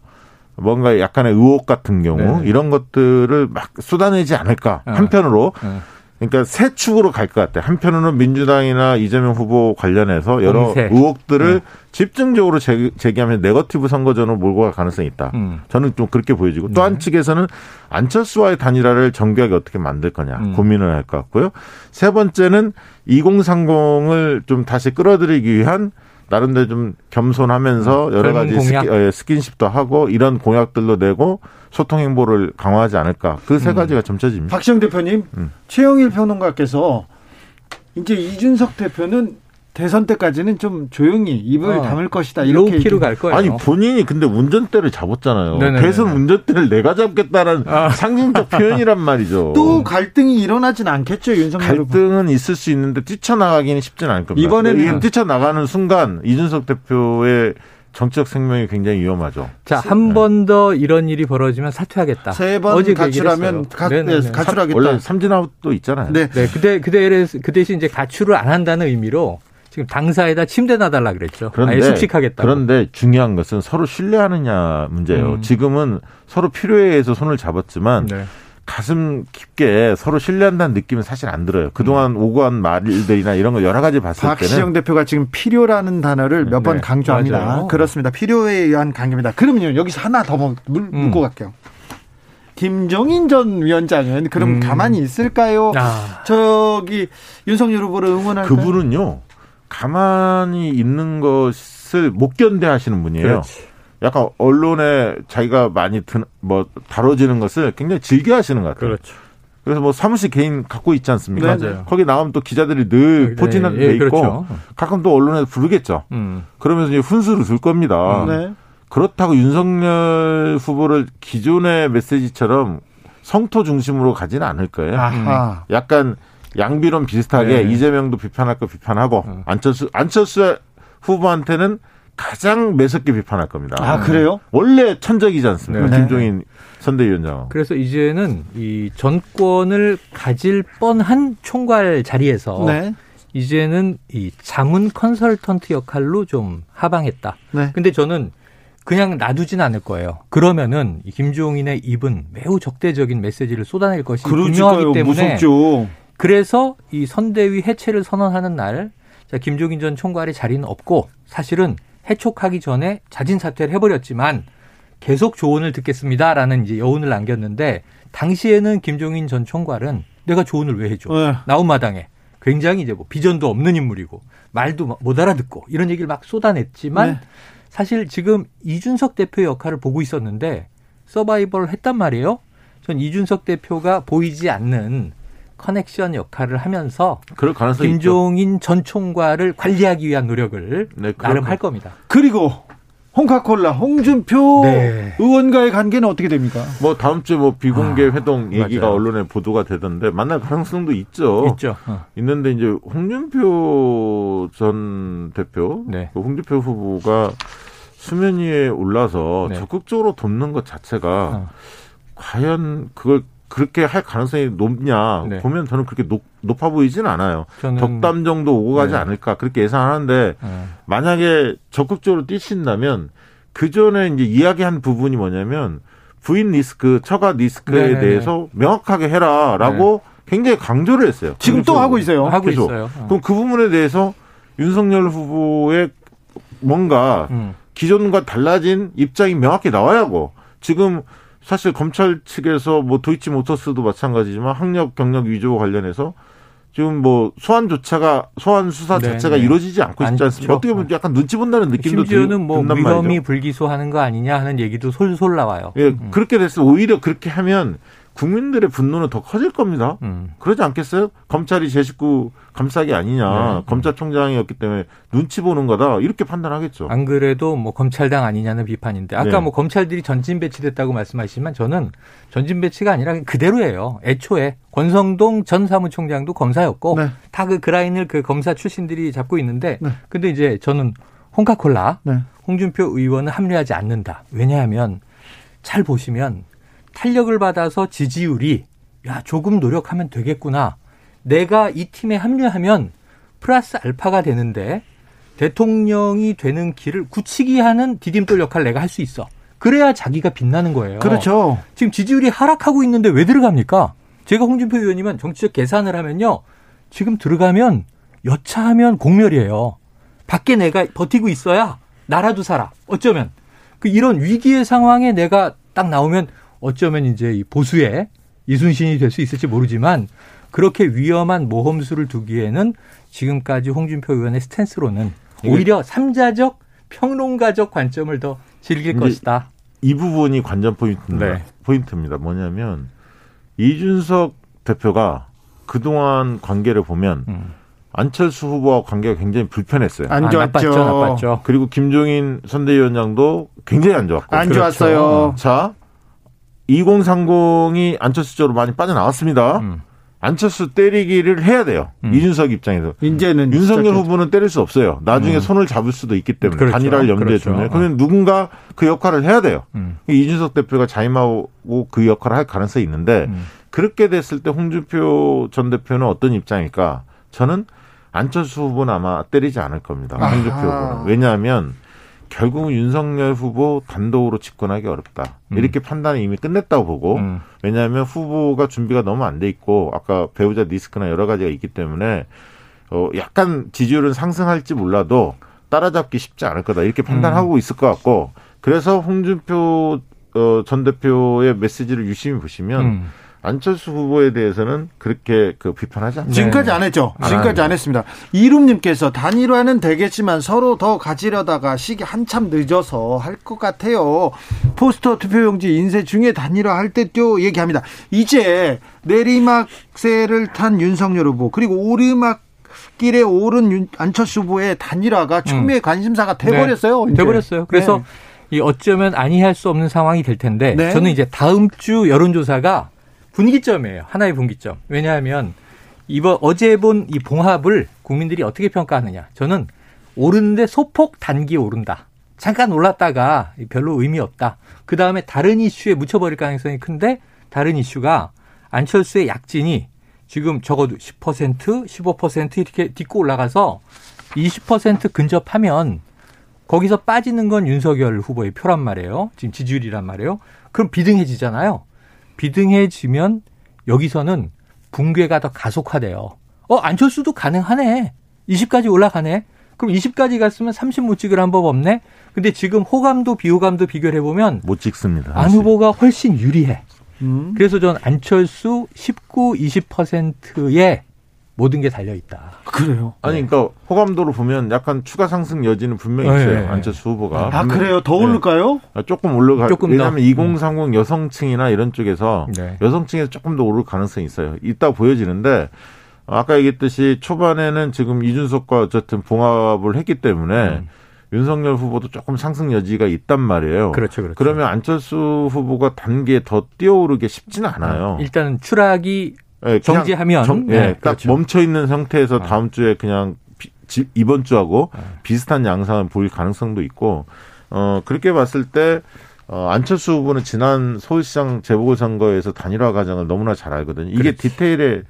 뭔가 약간의 의혹 같은 경우 네. 이런 것들을 막 쏟아내지 않을까 어. 한편으로 어. 그러니까 세 축으로 갈 것 같아요. 한편으로는 민주당이나 이재명 후보 관련해서 여러 공세. 의혹들을 네. 집중적으로 제, 제기하면서 네거티브 선거전으로 몰고 갈 가능성이 있다. 음. 저는 좀 그렇게 보여지고 또 네. 한측에서는 안철수와의 단일화를 정교하게 어떻게 만들 거냐 음. 고민을 할 것 같고요. 세 번째는 2030을 좀 다시 끌어들이기 위한 나름대로 좀 겸손하면서 여러 가지 공약. 스키, 어, 스킨십도 하고 이런 공약들로 내고 소통 행보를 강화하지 않을까. 그 세 가지가 점쳐집니다. 박시영 대표님, 음. 최영일 평론가께서 이제 이준석 대표는 대선 때까지는 좀 조용히 입을 어, 다물 것이다 이렇게 low-key로 얘기- 갈 거예요. 아니 본인이 근데 운전대를 잡았잖아요. 네네네. 대선 운전대를 내가 잡겠다는 아. 상징적 <laughs> 표현이란 말이죠. 또 갈등이 일어나진 않겠죠 윤석열. 갈등은 있을 수 있는데 뛰쳐나가기는 쉽지는 않을 겁니다. 이번에는- 뛰쳐나가는 순간 이준석 대표의 정치적 생명이 굉장히 위험하죠. 자, 한 번 더 이런 일이 벌어지면 사퇴하겠다. 세번 그 얘기를 가출하면. 가. 네, 가출하겠다. 원래 삼진아웃도 있잖아요. 네. 네, 그대 그대 그 대신 이제 가출을 안 한다는 의미로 지금 당사에다 침대 놔달라 그랬죠. 아예 그런데 숙식하겠다. 그런데 중요한 것은 서로 신뢰하느냐 문제예요. 음. 지금은 서로 필요에 의해서 손을 잡았지만 네. 가슴 깊게 서로 신뢰한다는 느낌은 사실 안 들어요. 그동안 오고 한 말들이나 이런 거 여러 가지 봤을 박시영 때는 대표가 지금 필요라는 단어를 몇번 네, 강조합니다. 맞아요. 그렇습니다. 필요에 의한 강조입니다. 그러면요 여기서 하나 더 물, 음. 묻고 갈게요. 김종인 전 위원장은 그럼 음. 가만히 있을까요? 아, 저기 윤석열 후보를 응원할까요? 그분은요 가만히 있는 것을 못 견뎌 하시는 분이에요. 그렇지. 약간 언론에 자기가 많이 드, 뭐 다뤄지는 것을 굉장히 즐겨 하시는 것 같아요. 그렇죠. 그래서 뭐 사무실 개인 갖고 있지 않습니까? 네, 맞아요. 거기 나오면 또 기자들이 늘 포진한 예, 데 있고 그렇죠. 가끔 또 언론에 부르겠죠. 음. 그러면서 이제 훈수를 줄 겁니다. 네. 그렇다고 윤석열 후보를 기존의 메시지처럼 성토 중심으로 가지는 않을 거예요. 아하. 약간 양비론 비슷하게 네. 이재명도 비판할 거 비판하고 음. 안철수 안철수 후보한테는 가장 매섭게 비판할 겁니다. 아 그래요? 원래 천적이지 않습니까? 네. 김종인 선대위원장. 그래서 이제는 이 정권을 가질 뻔한 총괄 자리에서 네. 이제는 이 자문 컨설턴트 역할로 좀 하방했다. 네. 근데 저는 그냥 놔두진 않을 거예요. 그러면은 이 김종인의 입은 매우 적대적인 메시지를 쏟아낼 것이 분명하기 그러니까요. 때문에 무섭죠. 그래서 이 선대위 해체를 선언하는 날, 자, 김종인 전 총괄의 자리는 없고 사실은 해촉하기 전에 자진 사퇴를 해버렸지만 계속 조언을 듣겠습니다라는 이제 여운을 남겼는데 당시에는 김종인 전 총괄은 내가 조언을 왜 해줘? 네. 나온 마당에 굉장히 이제 뭐 비전도 없는 인물이고 말도 못 알아듣고 이런 얘기를 막 쏟아냈지만 네. 사실 지금 이준석 대표의 역할을 보고 있었는데 서바이벌을 했단 말이에요. 전 이준석 대표가 보이지 않는 커넥션 역할을 하면서 그럴 가능성이 있죠. 김종인 전 총괄을 관리하기 위한 노력을 네, 나름 그럴 할 겁니다. 그리고 홍카콜라 홍준표 네. 의원과의 관계는 어떻게 됩니까? 뭐 다음 주에 뭐 비공개 아, 회동 얘기가 맞아요. 언론에 보도가 되던데 만날 가능성도 있죠. 있죠. 어. 있는데 이제 홍준표 전 대표, 네. 그 홍준표 후보가 수면 위에 올라서 네. 적극적으로 돕는 것 자체가 어. 과연 그걸 그렇게 할 가능성이 높냐 네. 보면 저는 그렇게 높, 높아 보이지는 않아요. 덕담 정도 오고 가지 네. 않을까 그렇게 예상하는데 어. 만약에 적극적으로 뛰신다면 그 전에 이제 이야기한 부분이 뭐냐면 부인 리스크, 처가 리스크에 네네네. 대해서 명확하게 해라라고 굉장히 강조를 했어요. 지금 또 하고 있어요. 하고 계속. 있어요. 어. 그럼 그 부분에 대해서 윤석열 후보의 뭔가 음. 기존과 달라진 입장이 명확히 나와야 하고 지금 사실 검찰 측에서 뭐 도이치 모터스도 마찬가지지만 학력 경력 위조 관련해서 지금 뭐 소환 조차가 소환 수사 네, 자체가 네. 이루어지지 않고 있지. 않습니까? 어떻게 보면 약간 눈치 본다는 느낌도 심지어는 뭐 든단 위험이 말이죠. 불기소하는 거 아니냐 하는 얘기도 솔솔 나와요. 예, 그렇게 됐을 때 오히려 그렇게 하면 국민들의 분노는 더 커질 겁니다. 음. 그러지 않겠어요? 검찰이 제 식구 감싸기 아니냐. 네. 검찰총장이었기 때문에 눈치 보는 거다. 이렇게 판단하겠죠. 안 그래도 뭐 검찰당 아니냐는 비판인데 아까 네. 뭐 검찰들이 전진 배치됐다고 말씀하시지만 저는 전진 배치가 아니라 그대로예요. 애초에 권성동 전 사무총장도 검사였고 네. 다그 그라인을 그 검사 출신들이 잡고 있는데 네. 근데 이제 저는 홍카콜라 네. 홍준표 의원은 합류하지 않는다. 왜냐하면 잘 보시면 탄력을 받아서 지지율이 야 조금 노력하면 되겠구나. 내가 이 팀에 합류하면 플러스 알파가 되는데 대통령이 되는 길을 굳히기 하는 디딤돌 역할 내가 할 수 있어. 그래야 자기가 빛나는 거예요. 그렇죠. 지금 지지율이 하락하고 있는데 왜 들어갑니까? 제가 홍준표 의원이면 정치적 계산을 하면요. 지금 들어가면 여차하면 공멸이에요. 밖에 내가 버티고 있어야 나라도 살아. 어쩌면 그 이런 위기의 상황에 내가 딱 나오면 어쩌면 이제 이 보수의 이순신이 될 수 있을지 모르지만 그렇게 위험한 모험수를 두기에는 지금까지 홍준표 의원의 스탠스로는 오히려 삼자적 평론가적 관점을 더 즐길 것이다. 이 부분이 관전 포인트입니다. 네. 포인트입니다. 뭐냐면 이준석 대표가 그동안 관계를 보면 음. 안철수 후보와 관계가 굉장히 불편했어요. 안 아, 좋았죠. 나빴죠, 나빴죠. 그리고 김종인 선대위원장도 굉장히 안 좋았고. 안 그렇죠. 좋았어요. 자, 2030이 안철수 쪽으로 많이 빠져나왔습니다. 음. 안철수 때리기를 해야 돼요. 음. 이준석 입장에서. 이제는 윤석열 시작했죠. 후보는 때릴 수 없어요. 나중에 음. 손을 잡을 수도 있기 때문에 그렇죠. 단일화를 염두에 그렇죠. 두면 그러면 누군가 그 역할을 해야 돼요. 음. 이준석 대표가 자임하고 그 역할을 할 가능성이 있는데 음. 그렇게 됐을 때 홍준표 전 대표는 어떤 입장일까? 저는 안철수 후보는 아마 때리지 않을 겁니다. 아하. 홍준표 후보는. 왜냐하면 결국은 윤석열 후보 단독으로 집권하기 어렵다. 음. 이렇게 판단이 이미 끝냈다고 보고 음. 왜냐하면 후보가 준비가 너무 안 돼 있고 아까 배우자 리스크나 여러 가지가 있기 때문에 어 약간 지지율은 상승할지 몰라도 따라잡기 쉽지 않을 거다 이렇게 판단하고 음. 있을 것 같고 그래서 홍준표 어, 전 대표의 메시지를 유심히 보시면 음. 안철수 후보에 대해서는 그렇게 그 비판하지 않습니다. 지금까지 안 했죠. 안 지금까지 합니다. 안 했습니다. 이룸님께서 단일화는 되겠지만 서로 더 가지려다가 시기 한참 늦어서 할 것 같아요. 포스터 투표용지 인쇄 중에 단일화 할 때도 얘기합니다. 이제 내리막세를 탄 윤석열 후보 그리고 오르막 길에 오른 윤- 안철수 후보의 단일화가 초미의 관심사가 돼버렸어요. 네. 돼버렸어요. 그래서 네. 이 어쩌면 아니할 수 없는 상황이 될 텐데 네. 저는 이제 다음 주 여론조사가 분기점이에요. 하나의 분기점. 왜냐하면 이번 어제 본 이 봉합을 국민들이 어떻게 평가하느냐. 저는 오르는데 소폭 단기 오른다. 잠깐 올랐다가 별로 의미 없다. 그 다음에 다른 이슈에 묻혀버릴 가능성이 큰데 다른 이슈가 안철수의 약진이 지금 적어도 10%, 15% 이렇게 딛고 올라가서 20% 근접하면 거기서 빠지는 건 윤석열 후보의 표란 말이에요. 지금 지지율이란 말이에요. 그럼 비등해지잖아요. 비등해지면 여기서는 붕괴가 더 가속화돼요. 어, 안철수도 가능하네. 20까지 올라가네. 그럼 20까지 갔으면 30 못 찍을 한 법 없네. 근데 지금 호감도 비호감도 비교를 해보면 못 찍습니다. 안. 후보가 훨씬 유리해. 음. 그래서 전 안철수 19, 20%에 모든 게 달려 있다. 그래요. 아니 그러니까 호감도로 보면 약간 추가 상승 여지는 분명히 네, 있어요. 네, 안철수 후보가. 아 그래요. 더 네. 오를까요? 아, 조금 올라가. 조금 더. 왜냐하면 2030 여성층이나 이런 쪽에서 네. 여성층에서 조금 더 오를 가능성이 있어요. 있다 보여지는데 아까 얘기했듯이 초반에는 지금 이준석과 어쨌든 봉합을 했기 때문에 음. 윤석열 후보도 조금 상승 여지가 있단 말이에요. 그렇죠, 그렇죠. 그러면 안철수 후보가 단계에 더 뛰어오르기 쉽지는 않아요. 일단은 추락이 예, 정지하면 정- 예, 네, 딱 그렇죠. 멈춰 있는 상태에서 아. 다음 주에 그냥 비- 지- 이번 주하고 아. 비슷한 양상을 보일 가능성도 있고 어 그렇게 봤을 때 어, 안철수 후보는 지난 서울시장 재보궐선거에서 단일화 과정을 너무나 잘 알거든요. 이게 그렇지. 디테일의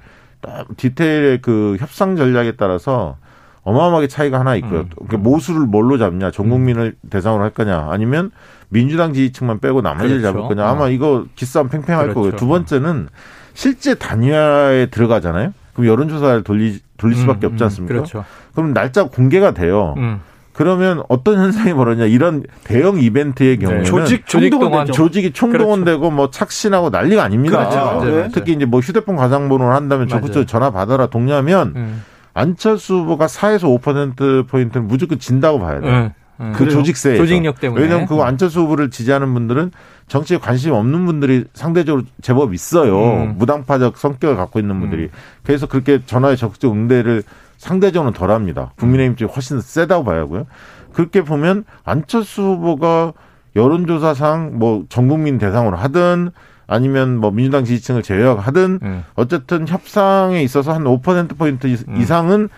디테일의 그 협상 전략에 따라서 어마어마하게 차이가 하나 있고요. 음. 그 모수를 뭘로 잡냐, 전 국민을 대상으로 할 거냐, 아니면 민주당 지지층만 빼고 나머지를 그렇죠. 잡을 거냐. 아마 어. 이거 기싸움 팽팽할 그렇죠. 거고요. 두 번째는 실제 단위화에 들어가잖아요. 그럼 여론조사를 돌리, 돌릴 수밖에 음, 없지 않습니까? 그렇죠. 그럼 날짜 공개가 돼요. 음. 그러면 어떤 현상이 벌어지냐. 이런 대형 이벤트의 네. 경우에는 조직 조직 총동원. 조직이 총동원되고 뭐 착신하고 난리가 아닙니다. 그렇죠. 맞아요, 네. 맞아요. 특히 이제 뭐 휴대폰 가상번호를 한다면. 적극적으로 전화 받아라 동료하면 음. 안철수 후보가 4에서 5% 포인트는 무조건 진다고 봐야 돼요. 음. 음. 그 조직세에 조직력 때문에. 왜냐하면 그 안철수 후보를 지지하는 분들은 정치에 관심 없는 분들이 상대적으로 제법 있어요. 음. 무당파적 성격을 갖고 있는 분들이. 그래서 그렇게 전화에 적극적 응대를 상대적으로 덜 합니다. 국민의힘 쪽이 훨씬 세다고 봐야 하고요. 그렇게 보면 안철수 후보가 여론조사상 뭐 전국민 대상으로 하든 아니면 뭐 민주당 지지층을 제외하든 음. 어쨌든 협상에 있어서 한 5%포인트 음. 이상은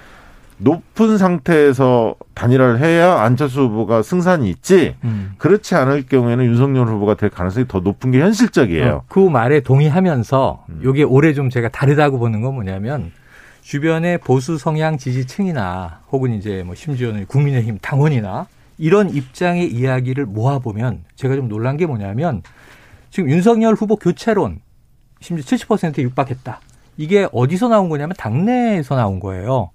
높은 상태에서 단일화를 해야 안철수 후보가 승산이 있지 음. 그렇지 않을 경우에는 윤석열 후보가 될 가능성이 더 높은 게 현실적이에요. 어, 그 말에 동의하면서 음. 요게 올해 좀 제가 다르다고 보는 건 뭐냐면 주변의 보수 성향 지지층이나 혹은 이제 뭐 심지어는 국민의힘 당원이나 이런 입장의 이야기를 모아보면 제가 좀 놀란 게 뭐냐면 지금 윤석열 후보 교체론 심지어 70%에 육박했다. 이게 어디서 나온 거냐면 당내에서 나온 거예요.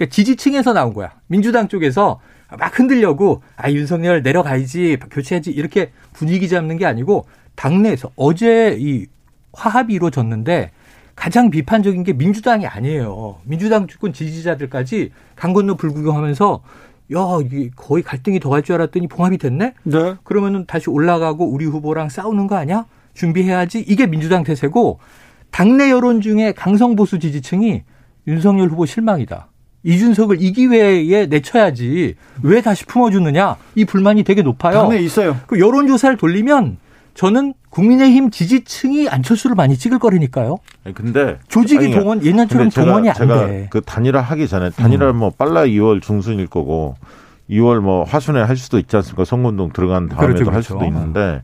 그러니까 지지층에서 나온 거야. 민주당 쪽에서 막 흔들려고 아 윤석열 내려가야지 교체해야지 이렇게 분위기 잡는 게 아니고 당내에서 어제 이 화합이 이루어졌는데 가장 비판적인 게 민주당이 아니에요. 민주당 주권 지지자들까지 강 건너 불구경하면서 야, 이게 거의 갈등이 더 갈 줄 알았더니 봉합이 됐네? 네. 그러면은 다시 올라가고 우리 후보랑 싸우는 거 아니야? 준비해야지. 이게 민주당 태세고 당내 여론 중에 강성 보수 지지층이 윤석열 후보 실망이다. 이준석을 이 기회에 내쳐야지 왜 다시 품어주느냐 이 불만이 되게 높아요. 당내 있어요. 그 여론조사를 돌리면 저는 국민의힘 지지층이 안철수를 많이 찍을 거라니까요. 아니, 근데 조직이 아니, 동원 옛날처럼 제가- 동원이 안 제가 돼. 음. 그 단일화 하기 전에 단일화 뭐 빨라 2월 중순일 거고 2월 뭐 하순에 할 수도 있지 않습니까? 선거운동 들어간 다음에도 그렇죠, 할 그렇죠. 수도 있는데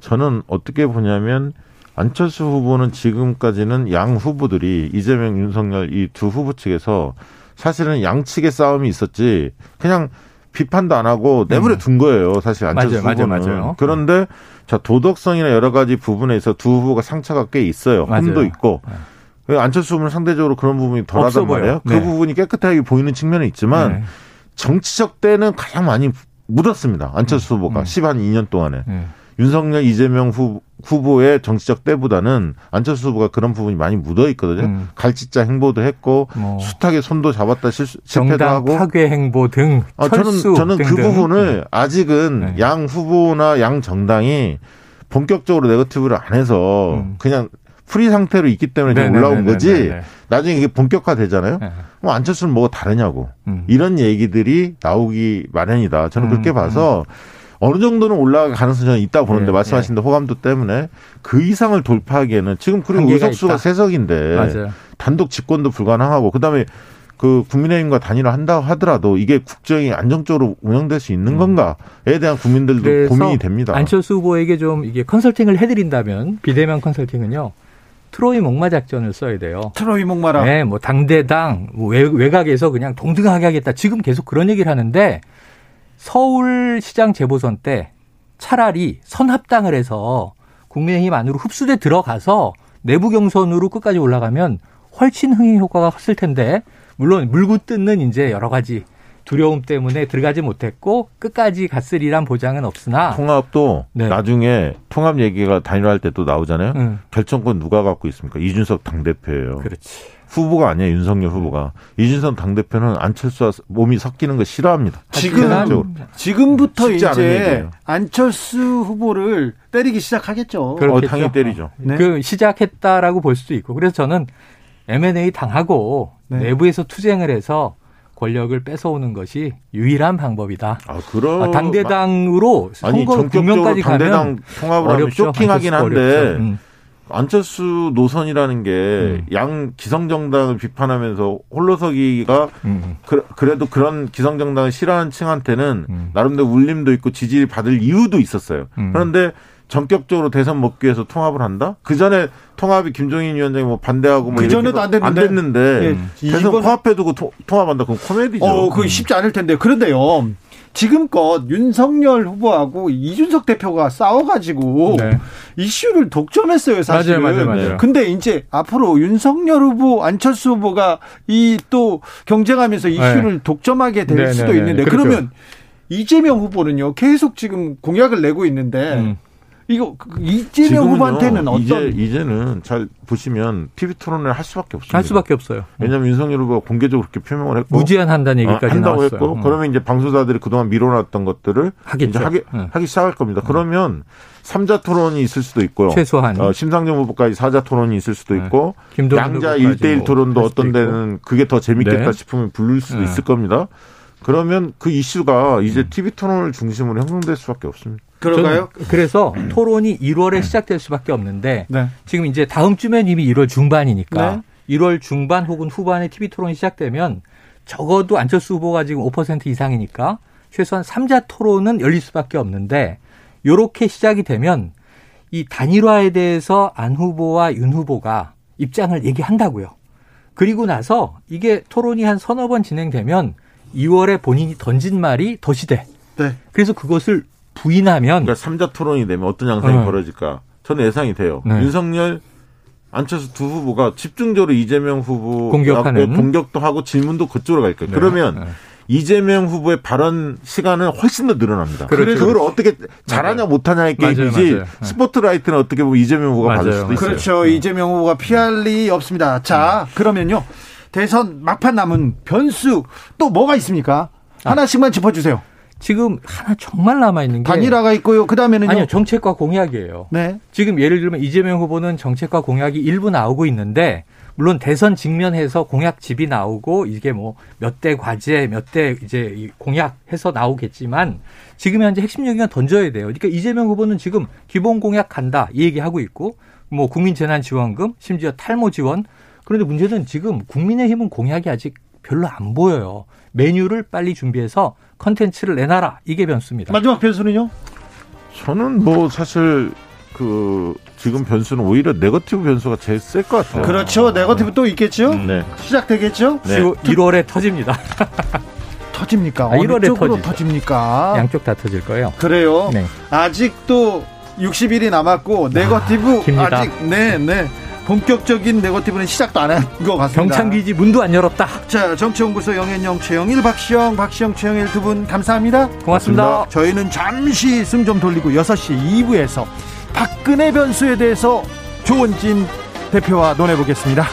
저는 어떻게 보냐면 안철수 후보는 지금까지는 양 후보들이 이재명, 윤석열 이 두 후보 측에서 사실은 양측의 싸움이 있었지 그냥 비판도 안 하고 내버려 둔 거예요. 사실 안철수 음. 맞아요, 맞아요, 후보는. 맞아요. 그런데 자 도덕성이나 여러 가지 부분에서 두 후보가 상처가 꽤 있어요. 흠도 맞아요. 있고 왜 안철수 후보는 상대적으로 그런 부분이 덜하단. 말이에요. 그 네. 부분이 깨끗하게 보이는 측면은 있지만 네. 정치적 때는 가장 많이 묻었습니다. 안철수 후보가 음. 10한 2년 동안에. 네. 윤석열, 이재명 후, 후보의 정치적 때보다는 안철수 후보가 그런 부분이 많이 묻어 있거든요. 음. 갈짓자 행보도 했고 뭐 숱하게 손도 잡았다 실수, 실패도 하고. 파괴 행보 등 아, 저는 저는 그 등등. 부분을 아직은 네. 양 후보나 양 정당이 본격적으로 네거티브를 안 해서 음. 그냥 프리 상태로 있기 때문에 지금 네네네네네. 올라온 거지. 네. 나중에 이게 본격화 되잖아요. 네. 뭐 안철수는 뭐가 다르냐고. 음. 이런 얘기들이 나오기 마련이다. 저는 음, 그렇게 봐서 어느 정도는 올라갈 가능성이 있다고 보는데 네, 말씀하신 대 호감도 때문에 그 이상을 돌파하기에는 지금 그리고 의석수가 있다. 세석인데 맞아요. 단독 집권도 불가능하고 그다음에 그 국민의힘과 단일화 한다고 하더라도 이게 국정이 안정적으로 운영될 수 있는 건가에 대한 국민들도 음. 그래서 고민이 됩니다. 안철수 후보에게 좀 이게 컨설팅을 해드린다면 비대면 컨설팅은요 트로이 목마 작전을 써야 돼요. 트로이 목마라. 네, 뭐 당대당 뭐 외, 외곽에서 그냥 동등하게 하겠다. 지금 계속 그런 얘기를 하는데 서울시장 재보선 때 차라리 선합당을 해서 국민의힘 안으로 흡수돼 들어가서 내부 경선으로 끝까지 올라가면 훨씬 흥행 효과가 컸을 텐데 물론 물고 뜯는 이제 여러 가지 두려움 때문에 들어가지 못했고 끝까지 갔으리란 보장은 없으나 통합도 네. 나중에 통합 얘기가 단일화할 때 또 나오잖아요. 음, 결정권 누가 갖고 있습니까? 이준석 당대표예요. 그렇지. 후보가 아니에요. 윤석열 후보가. 이준석 당대표는 안철수와 몸이 섞이는 거 싫어합니다. 지금. 지금부터 이제. 안철수 후보를 때리기 시작하겠죠. 어, 그렇겠죠. 당연히 때리죠. 네. 그 시작했다라고 볼 수도 있고 그래서 저는 M&A 당하고 네. 내부에서 투쟁을 해서 권력을 뺏어오는 것이 유일한 방법이다. 아, 그럼. 아, 당대당으로 아니, 선거 국면까지 당대당 가면 통합을 하면 어렵죠. 쇼킹하긴 안철수가 한데 어렵죠. 음. 안철수 노선이라는 게 음. 양 기성정당을 비판하면서 홀로서기가 음. 그, 그래도 그런 기성정당을 싫어하는 층한테는 음. 나름대로 울림도 있고 지지를 받을 이유도 있었어요. 음. 그런데 전격적으로 대선 먹기 위해서 통합을 한다? 그 전에 통합이 김종인 위원장이 뭐 반대하고 뭐그 이렇게 전에도 안 됐는데. 안 됐는데 예, 대선 이번- 코앞에 두고 토- 통합한다? 그건 코미디죠. 어, 그게 쉽지 않을 텐데. 그런데요. 지금껏 윤석열 후보하고 이준석 대표가 싸워가지고 네. 이슈를 독점했어요, 사실은. 맞아요, 맞아요, 맞아요. 근데 이제 앞으로 윤석열 후보, 안철수 후보가 이 또 경쟁하면서 이슈를 독점하게 될 네, 수도 네, 있는데 네. 그렇죠. 그러면 이재명 후보는요, 계속 지금 공약을 내고 있는데 음. 이거 그 이재명 후보한테는 어떤 이제 이제는 잘 보시면 TV 토론을 할 수밖에 없습니다. 할 수밖에 없어요. 왜냐하면 윤석열 후보가 공개적으로 그렇게 표명을 했고 무제한 한다는 어, 얘기까지 한다고 나왔어요. 했고 음. 그러면 이제 방송사들이 그동안 미뤄놨던 것들을 하겠죠. 이제 하기, 음. 하기 시작할 겁니다. 그러면 삼자 토론이 있을 수도 있고요. 최소한 어, 심상정 후보까지 사자 토론이 있을 수도 네. 있고 김동연 양자 후보까지 일대일 뭐 토론도 어떤 있고. 데는 그게 더 재밌겠다 네. 싶으면 부를 수도 네. 있을 겁니다. 그러면 그 이슈가 이제 음. TV 토론을 중심으로 형성될 수밖에 없습니다. 그럴까요? 그래서 토론이 1월에 시작될 수밖에 없는데 네. 지금 이제 다음 주면 이미 1월 중반이니까 네. 1월 중반 혹은 후반에 TV 토론이 시작되면 적어도 안철수 후보가 지금 5% 이상이니까 최소한 3자 토론은 열릴 수밖에 없는데 요렇게 시작이 되면 이 단일화에 대해서 안 후보와 윤 후보가 입장을 얘기한다고요. 그리고 나서 이게 토론이 한 서너 번 진행되면 2월에 본인이 던진 말이 덫이 돼. 네. 그래서 그것을 부인하면 그러니까 삼자 토론이 되면 어떤 양상이 네. 벌어질까? 저는 예상이 돼요. 네. 윤석열, 안철수 두 후보가 집중적으로 이재명 후보 공격하는. 공격도 하고 질문도 그쪽으로 갈 거예요. 네. 그러면 네. 이재명 후보의 발언 시간은 훨씬 더 늘어납니다. 그렇죠. 그걸 어떻게 잘하냐 못하냐의 맞아요, 게임이지 맞아요. 네. 스포트라이트는 어떻게 보면 이재명 후보가 맞아요, 받을 수도 맞아요. 있어요. 그렇죠. 이재명 후보가 피할 리 없습니다. 자, 그러면요. 대선 막판 남은 변수 또 뭐가 있습니까? 아. 하나씩만 짚어주세요. 지금 하나 정말 남아 있는 게 단일화가 있고요. 그 다음에는요. 아니요 정책과 공약이에요. 네. 지금 예를 들면 이재명 후보는 정책과 공약이 일부 나오고 있는데 물론 대선 직면해서 공약집이 나오고 이게 뭐 몇 대 과제 몇 대 이제 이 공약해서 나오겠지만 지금 현재 핵심 얘기가 던져야 돼요. 그러니까 이재명 후보는 지금 기본 공약 간다 이 얘기하고 있고 뭐 국민 재난 지원금 심지어 탈모 지원 그런데 문제는 지금 국민의힘은 공약이 아직 별로 안 보여요. 메뉴를 빨리 준비해서 컨텐츠를 내놔라 이게 변수입니다. 마지막 변수는요? 저는 뭐 사실 그 지금 변수는 오히려 네거티브 변수가 제일 셀 것 같아요. 그렇죠. 네거티브 또 있겠죠? 네. 시작되겠죠? 네. 1월에 터집니다. <laughs> 터집니까? 아, 어느 1월에 쪽으로 터지죠. 터집니까? 양쪽 다 터질 거예요. 그래요. 네. 아직도 60일이 남았고 네거티브 깁니다. 아직 네, 네. 본격적인 네거티브는 시작도 안 한 것 같습니다. 경창기지 문도 안 열었다. 자, 정치연구소 영현영, 최영일, 박시영, 박시영, 최영일 두 분 감사합니다. 고맙습니다. 저희는 잠시 숨 좀 돌리고 6시 2부에서 박근혜 변수에 대해서 조원진 대표와 논해보겠습니다.